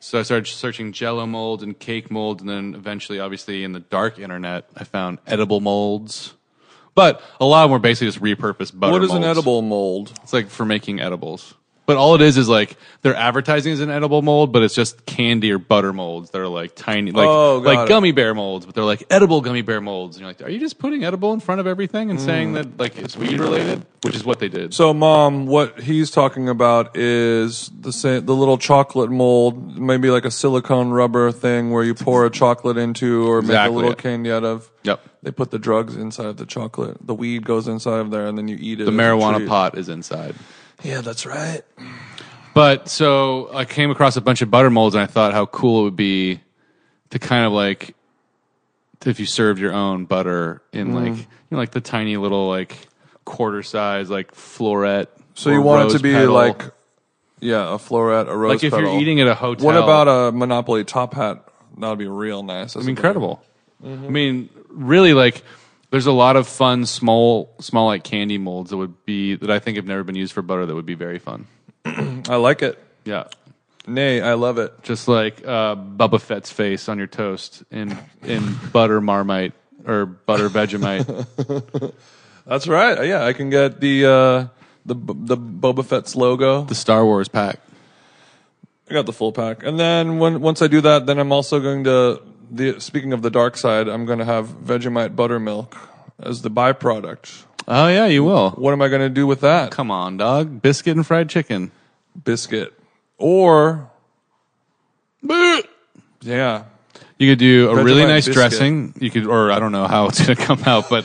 so I started searching Jello mold and cake mold, and then eventually, obviously, in the dark internet, I found edible molds. But a lot of them were basically just repurposed butter. What is an edible mold? It's like for making edibles. But all it is is like they're advertising as an edible mold, but it's just candy or butter molds that are like tiny, like Oh, got like it. gummy bear molds, but they're like edible gummy bear molds. And you're like, are you just putting edible in front of everything and saying that like it's weed related? Which is what they did. Mm. So, mom, what he's talking about is the sa- the little chocolate mold, maybe like a silicone rubber thing where you pour a chocolate into or make a Exactly little it. candy out of. Yep. They put the drugs inside of the chocolate. The weed goes inside of there, and then you eat it. The marijuana pot is inside. Yeah, that's right. But so I came across a bunch of butter molds, and I thought how cool it would be to kind of like if you served your own butter in mm-hmm. like you know like the tiny little like quarter size like floret. So or you want it to rose be petal. like, yeah, a floret, a rose like if petal. you're eating at a hotel. What about a Monopoly top hat? That would be real nice. I mean, incredible. Mm-hmm. I mean, really, like there's a lot of fun small, small like candy molds that would be that I think have never been used for butter that would be very fun. (clears throat) I like it. Yeah, Nay, I love it. just like uh, Boba Fett's face on your toast in in (laughs) butter marmite or butter Vegemite. (laughs) That's right. Yeah, I can get the uh, the the Boba Fett's logo. the Star Wars pack. I got the full pack, and then when once I do that, then I'm also going to the speaking of the dark side, I'm going to have Vegemite buttermilk as the byproduct. Oh yeah, you will. What am I going to do with that? Come on, dog. Biscuit and fried chicken. Biscuit or yeah, You could do a Vegemite really nice biscuit. dressing. You could, or I don't know how it's (laughs) going to come out, but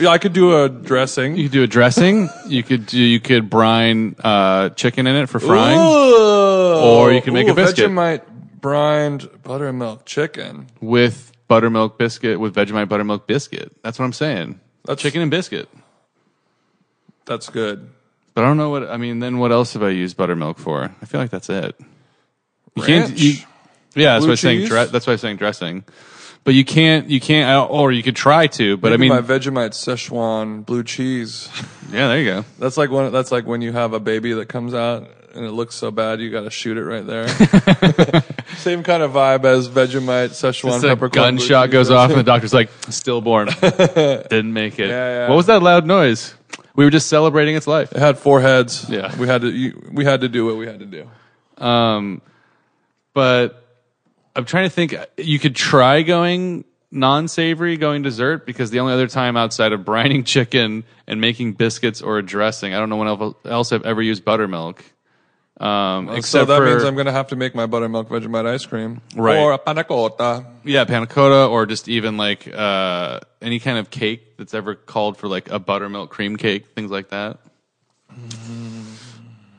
yeah. I could do a dressing. you could do a dressing. you could do, you could brine uh, chicken in it for frying. Or you can make a biscuit. Vegemite brined buttermilk chicken. with buttermilk biscuit with Vegemite buttermilk biscuit. That's what I'm saying. That's- chicken and biscuit. That's good. But I don't know what I mean. Then what else have I used buttermilk for? I feel like that's it. You Ranch. yeah, that's Blue why I'm saying. cheese? Dre- that's why I'm saying dressing. But you can't. You can't. Or you could try to. But I my Vegemite Szechuan blue cheese. yeah, there you go. That's like when that's like when you have a baby that comes out and it looks so bad you got to shoot it right there. (laughs) Same kind of vibe as Vegemite Szechuan Just a peppercorn. gunshot goes off, and the doctor's like, "Stillborn, (laughs) didn't make it." Yeah. What was that loud noise? We were just celebrating its life. It had four heads. Yeah. we had to you, we had to do what we had to do. Um, but I'm trying to think. You could try going non-savory, going dessert, because the only other time outside of brining (laughs) chicken and making biscuits or a dressing, I don't know when el- else I've ever used buttermilk. Um, so except that for means I'm going to have to make my buttermilk Vegemite ice cream Right. or a panna cotta. yeah, panna cotta, or just even like uh, any kind of cake that's ever called for like a buttermilk cream cake, things like that.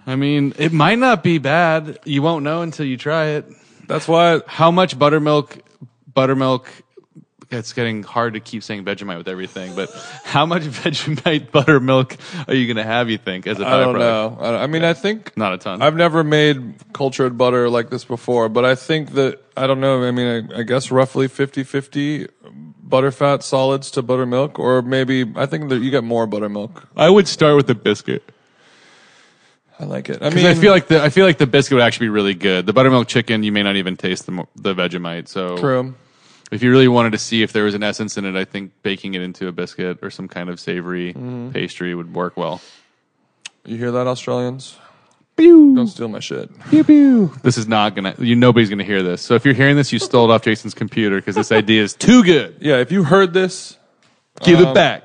I mean, it might not be bad. You won't know until you try it. That's why how much buttermilk buttermilk it's getting hard to keep saying Vegemite with everything, but how much (laughs) Vegemite buttermilk are you going to have, you think, as a I don't know. I, I mean, I think Not a ton. I've never made cultured butter like this before, but I think that I don't know. I mean, I, I guess roughly 50-50 butterfat solids to buttermilk, or maybe I think that you get more buttermilk. I would start with the biscuit. I like it. I mean, I feel like the I feel like the biscuit would actually be really good. The buttermilk chicken, you may not even taste the the Vegemite. So true. If you really wanted to see if there was an essence in it, I think baking it into a biscuit or some kind of savory Mm-hmm. pastry would work well. You hear that, Australians? Don't steal my shit. This is not gonna. You nobody's gonna hear this. So if you're hearing this, you stole it off Jason's computer because this idea is too good. Yeah, if you heard this, Give Um, it back.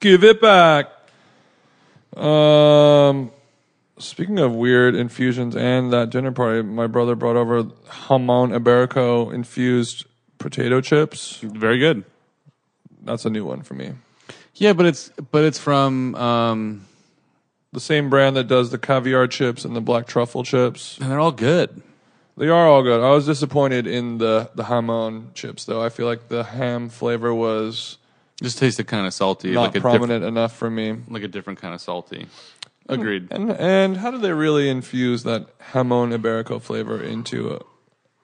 give it back. Um, speaking of weird infusions and that dinner party, my brother brought over Jamón ibérico infused potato chips. Very good. That's a new one for me. Yeah, but it's but it's from um, The same brand that does the caviar chips and the black truffle chips. and they're all good. They are all good. I was disappointed in the the jamón chips though. I feel like the ham flavor was Just tasted kind of salty, not like a prominent enough for me. different, like a different kind of salty. Agreed. And and how do they really infuse that jamón ibérico flavor into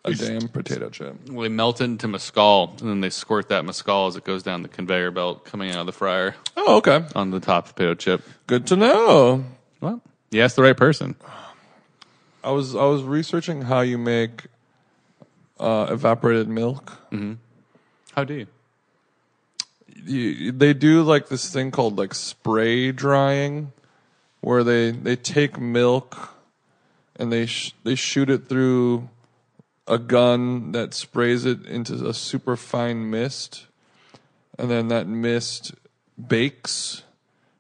a, damn potato chip? Well, they melt it into mescal, and then they squirt that mescal as it goes down the conveyor belt coming out of the fryer Oh, okay. on the top of the potato chip. Good to know. Well, you asked the right person. I was I was researching how you make uh, evaporated milk. How do you? You, they do like this thing called like spray drying, where they they take milk and they sh- they shoot it through a gun that sprays it into a super fine mist, and then that mist bakes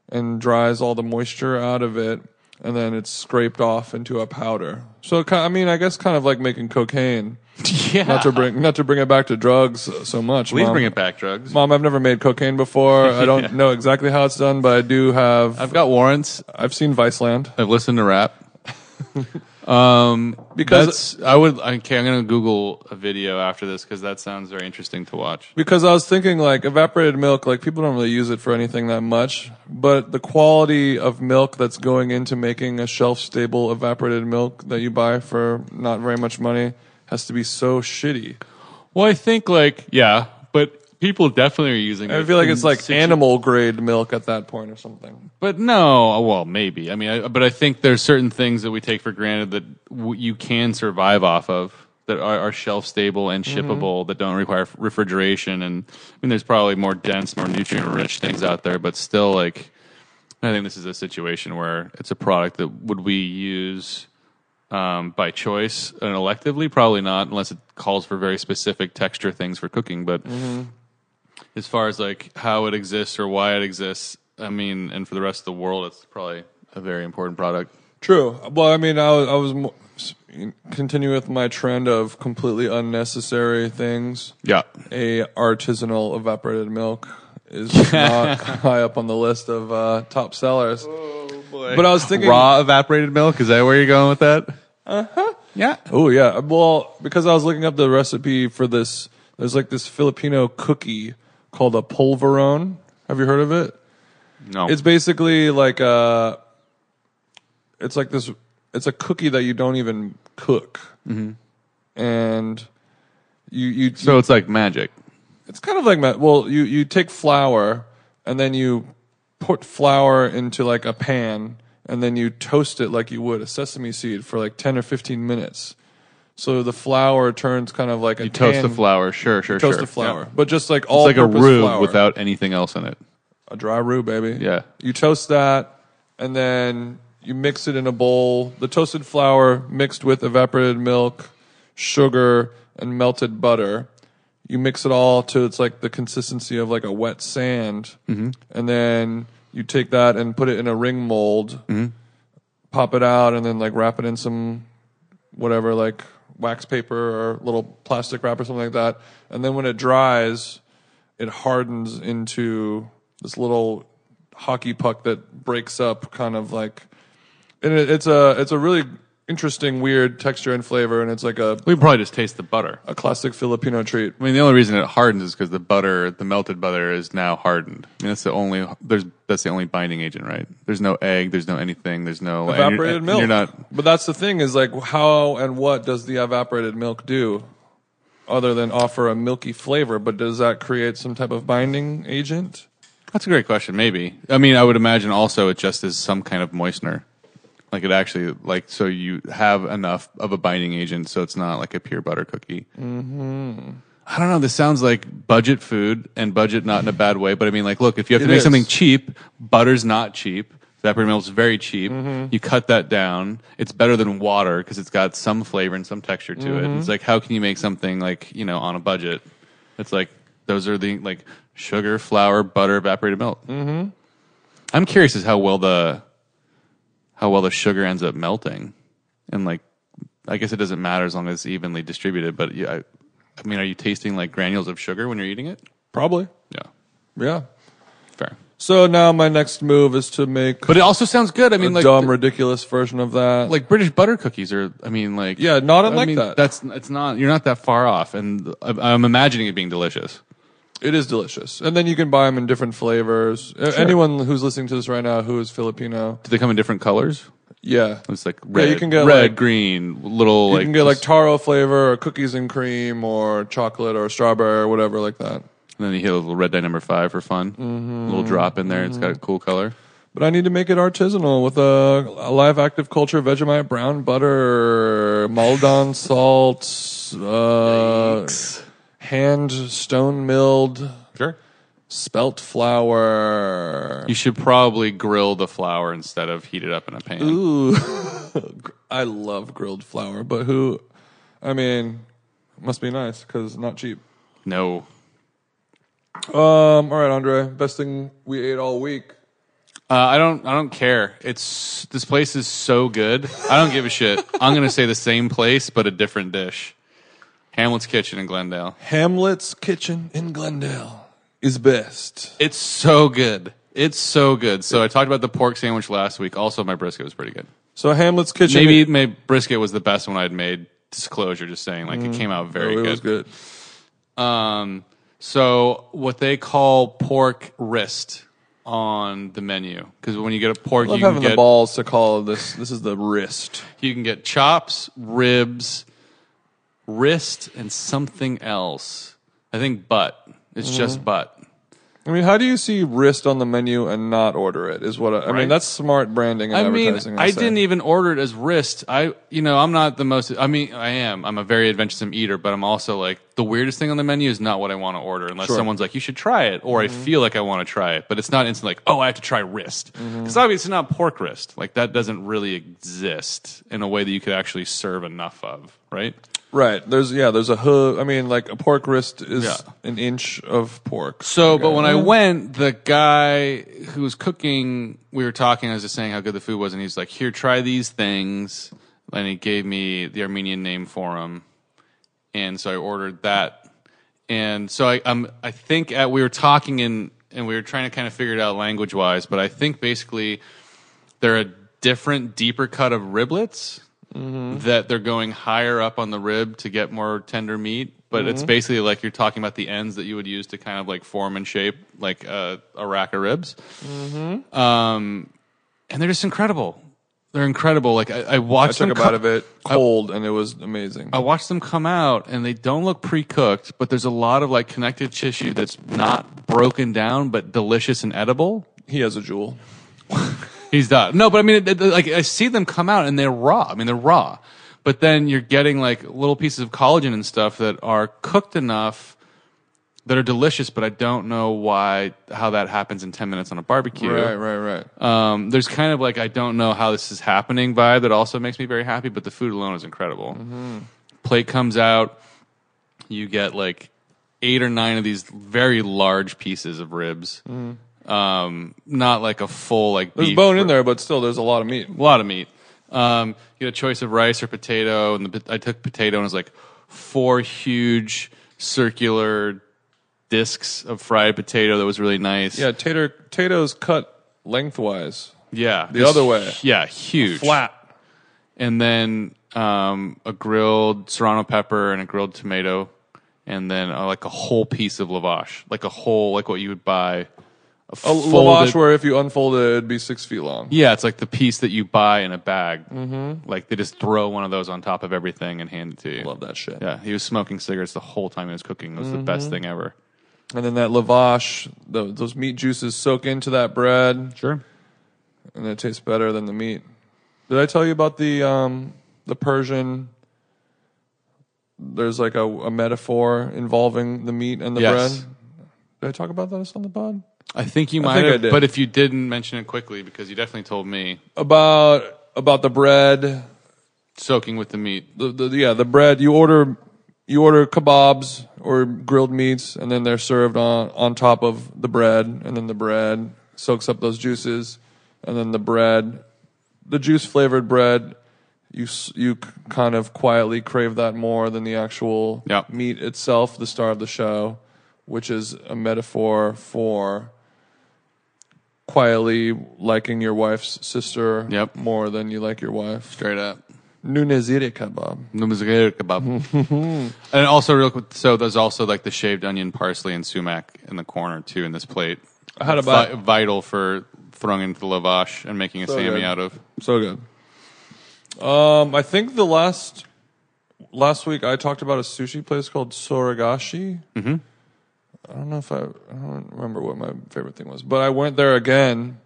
and dries all the moisture out of it, and then it's scraped off into a powder. So I mean, I guess kind of like making cocaine. (laughs) Yeah. Not to bring not to bring it back to drugs so much. Please Mom. bring it back, drugs. Mom, I've never made cocaine before. I don't (laughs) Yeah. know exactly how it's done, but I do have. I've got warrants. I've seen Viceland. I've listened to rap. (laughs) Um, Because- because I would. Okay, I'm gonna Google a video after this because that sounds very interesting to watch. Because I was thinking like evaporated milk, like people don't really use it for anything that much, but the quality of milk that's going into making a shelf stable evaporated milk that you buy for not very much money has to be so shitty. Well, I think like yeah, but people definitely are using. it I feel like in it's like situ- animal grade milk at that point or something. But no, uh, well, maybe. I mean, I, but I think there's certain things that we take for granted that w- you can survive off of that are, are shelf stable and mm-hmm. shippable that don't require refrigeration. And I mean, there's probably more dense, more nutrient rich things out there, but still, like, I think this is a situation where it's a product that would we use um, by choice and electively? Probably not, unless it calls for very specific texture things for cooking. But mm-hmm. As far as like how it exists or why it exists, I mean, and for the rest of the world, it's probably a very important product. True. Well, I mean, I was, I was mo- continue with my trend of completely unnecessary things. Yeah. A artisanal evaporated milk is (laughs) not high up on the list of uh, top sellers. Oh boy. But I was thinking, raw evaporated milk. Is that where you're going with that? Uh huh. Yeah. oh yeah, well, because I was looking up the recipe for this. There's like this Filipino cookie called a polvorone. Have you heard of it? No. It's basically like a. It's like this. It's a cookie that you don't even cook, mm-hmm. and you you so it's like magic. It's kind of like ma- well, you you take flour and then you put flour into like a pan and then you toast it like you would a sesame seed for like ten or fifteen minutes. So the flour turns kind of like a You toast the flour. Sure, sure, Toast sure. the flour, Yeah. but just like It's all like a purpose roux flour. without anything else in it. a dry roux, baby. Yeah. You toast that, and then you mix it in a bowl. The toasted flour mixed with evaporated milk, sugar, and melted butter. You mix it all to it's like the consistency of like a wet sand, Mm-hmm. and then you take that and put it in a ring mold, Mm-hmm. pop it out, and then like wrap it in some whatever like wax paper or little plastic wrap or something like that. And then when it dries, it hardens into this little hockey puck that breaks up kind of like and it, it's a it's a really interesting weird texture and flavor and it's like a We probably just taste the butter. a classic Filipino treat. I mean, the only reason it hardens is because the butter, the melted butter, is now hardened. I mean, that's the only. There's that's the only binding agent, right? There's no egg. There's no anything. There's no and you're- Evaporated and milk. You're not. But that's the thing is like how and what does the evaporated milk do other than offer a milky flavor, but does that create some type of binding agent? That's a great question. Maybe. I mean, I would imagine also it just is some kind of moistener. Like it actually, like so you have enough of a binding agent, so it's not like a pure butter cookie. Mm-hmm. I don't know. This sounds like budget food and budget not in a bad way, but I mean, like, look, if you have to It make is. something cheap, butter's not cheap. Evaporated milk is very cheap. Mm-hmm. You cut that down. It's better than water because it's got some flavor and some texture to Mm-hmm. it. It's like, how can you make something like, you know, on a budget? It's like, those are the, like, sugar, flour, butter, evaporated milk. Mm-hmm. I'm curious as how well the, how well the sugar ends up melting. And like, I guess it doesn't matter as long as it's evenly distributed, but yeah, I, I mean, are you tasting like granules of sugar when you're eating it? Probably. Yeah. Yeah. Fair. So now my next move is to make But it also sounds good. I mean, like, dumb, ridiculous version of that. like British butter cookies are. I mean, like Yeah, not I unlike mean, that. That's it's not. You're not that far off, and I'm imagining it being delicious. It is delicious, and then you can buy them in different flavors. A- Anyone who's listening to this right now who is Filipino, Do they come in different colors? yeah, It's like red, you can get, red, like- green, little. you like can get like taro flavor or cookies and cream or chocolate or strawberry or whatever like that. and then you hit a little red dye number five for fun. Mm-hmm. A little drop in there. It's got a cool color. But I need to make it artisanal with a, a live active culture Vegemite brown butter, Maldon salt, uh, hand stone milled Sure. spelt flour. You should probably grill the flour instead of heat it up in a pan. Ooh, (laughs) I love grilled flour, but who? I mean, must be nice because not cheap. No. Um. All right, Andre. Best thing we ate all week. Uh, I don't. I don't care. It's this place is so good. I don't give a shit. I'm gonna say the same place, but a different dish. Hamlet's Kitchen in Glendale. Hamlet's Kitchen in Glendale is best. It's so good. It's so good. So I talked about the pork sandwich last week. Also, my brisket was pretty good. So Hamlet's Kitchen. Maybe maybe brisket was the best one I'd made. Disclosure, just saying, like it came out very it good. was good. Um, so what they call pork wrist on the menu because when you get a pork, I love you can having the get balls to call this. This is the wrist. you can get chops, ribs, wrist, and something else. I think butt. It's Mm-hmm. just butt. I mean, how do you see wrist on the menu and not order it? Is what I, I Right. mean. That's smart branding and I mean. I say. didn't even order it as wrist. I, you know, I'm not the most. I mean, I am. I'm a very adventuresome eater, but I'm also like the weirdest thing on the menu is not what I want to order unless Sure. someone's like, you should try it, or I feel like I want to try it. But it's not instant like, oh, I have to try wrist because obviously it's not pork wrist. Like that doesn't really exist in a way that you could actually serve enough of, right? Right. There's yeah. There's a hood. I mean, like a pork wrist is Yeah. an inch of pork. So, but when I went, the guy who was cooking, we were talking. I was just saying how good the food was, and he's like, "Here, try these things," and he gave me the Armenian name for them, and so I ordered that. And so I, um, I think at, we were talking and and we were trying to kind of figure it out language wise, but I think basically they're a different, deeper cut of riblets Mm-hmm. that they're going higher up on the rib to get more tender meat. But it's mm-hmm. basically like you're talking about the ends that you would use to kind of like form and shape like a, a rack of ribs. Mm-hmm. Um, and they're just incredible. They're incredible. Like I, I I watched took them a bite co- of it cold, and it was amazing. I watched them come out and they don't look pre-cooked, but there's a lot of like connective tissue that's not broken down but delicious and edible. He has a jewel. (laughs) He's done. No, but I mean, it, it- like I see them come out and they're raw. I mean, they're raw, but then you're getting like little pieces of collagen and stuff that are cooked enough that are delicious. But I don't know why how that happens in ten minutes on a barbecue. Right, right, right. Um, there's kind of like I don't know how this is happening vibe that also makes me very happy, but the food alone is incredible. Plate comes out, you get like eight or nine of these very large pieces of ribs. Um, not like a full like There's beef bone in there, but still, there's a lot of meat. a lot of meat. Um, you get a choice of rice or potato, and the, I took potato, and it was like four huge circular discs of fried potato that was really nice. Yeah, tater potatoes cut lengthwise, yeah, the other way. Yeah, huge, flat. and then um, a grilled serrano pepper and a grilled tomato, and then uh, like a whole piece of lavash, like a whole like what you would buy. A lavash where if you unfold it, it'd be six feet long. Yeah, it's like the piece that you buy in a bag. Mm-hmm. Like they just throw one of those on top of everything and hand it to you. Love that shit. Yeah, he was smoking cigarettes the whole time he was cooking. It was the best thing ever. And then that lavash, the, those meat juices soak into that bread, Sure. and it tastes better than the meat. Did I tell you about the um, the Persian? There's like a, a metaphor involving the meat and the Yes. bread. Did I talk about this on the pod? I think you might think I have, did. but if you didn't mention it quickly, because you definitely told me, About about the bread, soaking with the meat. the, the yeah the bread. You order you order kebabs or grilled meats, and then they're served on on top of the bread, and then the bread soaks up those juices, and then the bread, the juice flavored bread. You s- you kind of quietly crave that more than the actual meat itself, the star of the show, which is a metaphor for quietly liking your wife's sister Yep. more than you like your wife. Straight up. Nunezire kebab. Numazgir kebab. (laughs) and also, real quick, so there's also like the shaved onion, parsley, and sumac in the corner too in this plate. I had a Vi- bite. vital for throwing into the lavash and making a So Sammy good. out of. So good. Um, I think the last last week I talked about a sushi place called Soragashi. Mm-hmm. I don't know if I I don't remember what my favorite thing was, but I went there again.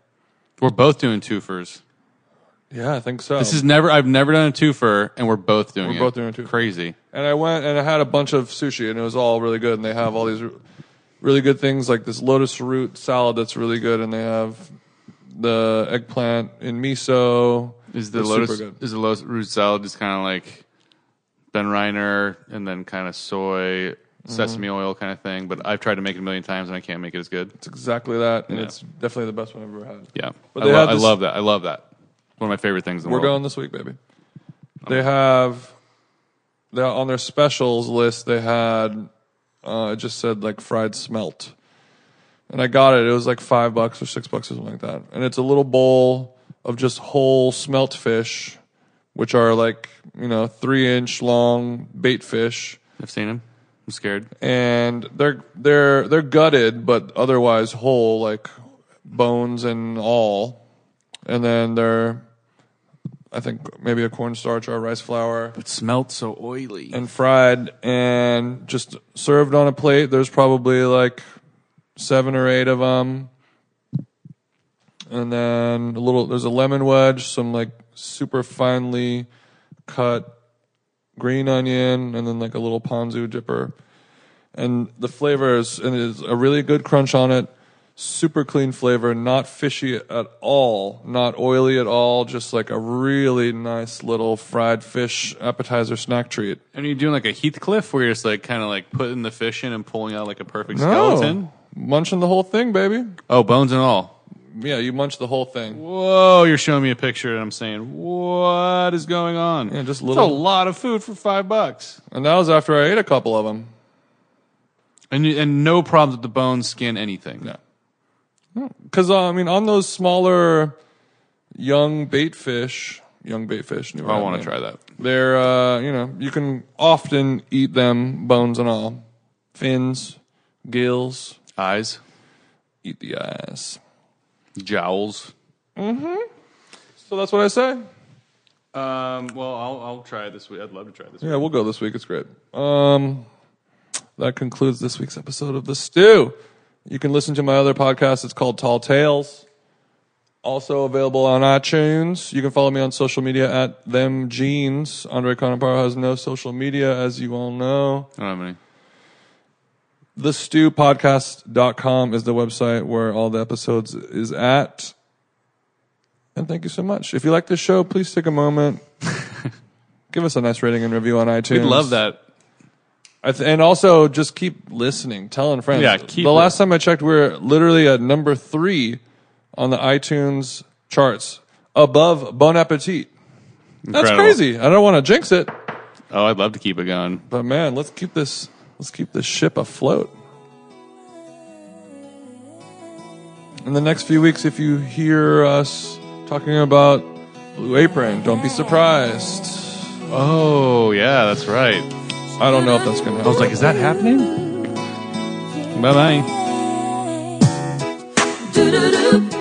We're both doing twofers. Yeah, I think so. This is never. I've never done a twofer, and we're both doing We're it. both doing a twofer. Crazy. and I went and I had a bunch of sushi, and it was all really good. And they have all these really good things like this lotus root salad that's really good, and they have the eggplant in miso. Is the It's lotus super good. is the lotus root salad just kind of like Benriner and then kind of soy. Sesame oil kind of thing? But I've tried to make it a million times and I can't make it as good. It's exactly that, and Yeah. it's definitely the best one I've ever had. Yeah, But I, they lo- have I this- love that. I love that. One of my favorite things in the world. We're world. going this week, baby. They have they on their specials list. They had uh, it just said like fried smelt, and I got it. It was like five bucks or six bucks or something like that. And it's a little bowl of just whole smelt fish, which are like you know three inch long bait fish, I've seen him. I'm scared. and they're they're they're gutted but otherwise whole, like bones and all, and then they're I think maybe a cornstarch or a rice flour It smelled so oily. and fried and just served on a plate. There's probably like seven or eight of them. And then a little, there's a lemon wedge, some like super finely cut green onion, and then like a little ponzu dipper. And the flavor is, and is a really good crunch on it. Super clean flavor, not fishy at all, not oily at all, just like a really nice little fried fish appetizer snack treat. and are you doing like a Heathcliff where you're just like kind of like putting the fish in and pulling out like a perfect No. skeleton? Munching the whole thing, baby. Oh, bones and all. Yeah, you munch the whole thing. Whoa, you're showing me a picture and I'm saying, what is going on? Yeah, just It's a little- lot of food for five bucks. And that was after I ate a couple of them. And, you- and no problems with the bones, skin, anything. No. Because, uh, I mean, on those smaller young bait fish, young bait fish, new I want to try that. They're, uh, you know, you can often eat them, bones and all. Fins, gills, Eyes, eat the eyes. Jowls. Mm-hmm. So that's what I say. Um, well, I'll, I'll try it this week. I'd love to try this. Yeah, we'll go this week. It's great. Um, that concludes this week's episode of The Stew. You can listen to my other podcast. It's called Tall Tales. Also available on iTunes. You can follow me on social media at them jeans. Andre Conaparo has no social media, as you all know. I don't have any. TheStewPodcast.com is the website where all the episodes is at. And thank you so much. If you like this show, please take a moment. (laughs) Give us a nice rating and review on iTunes. We'd love that. I th- and also just keep listening, telling friends. Yeah, keep the last time I checked, we are literally at number three on the iTunes charts, above Bon Appetit. That's Incredible. crazy. I don't want to jinx it, Oh, I'd love to keep it going. but man, let's keep this let's keep this ship afloat. In the next few weeks, if you hear us talking about Blue Apron, don't be surprised. Oh, yeah, that's right. I don't know if that's going to happen. I was like, is that happening? Bye bye.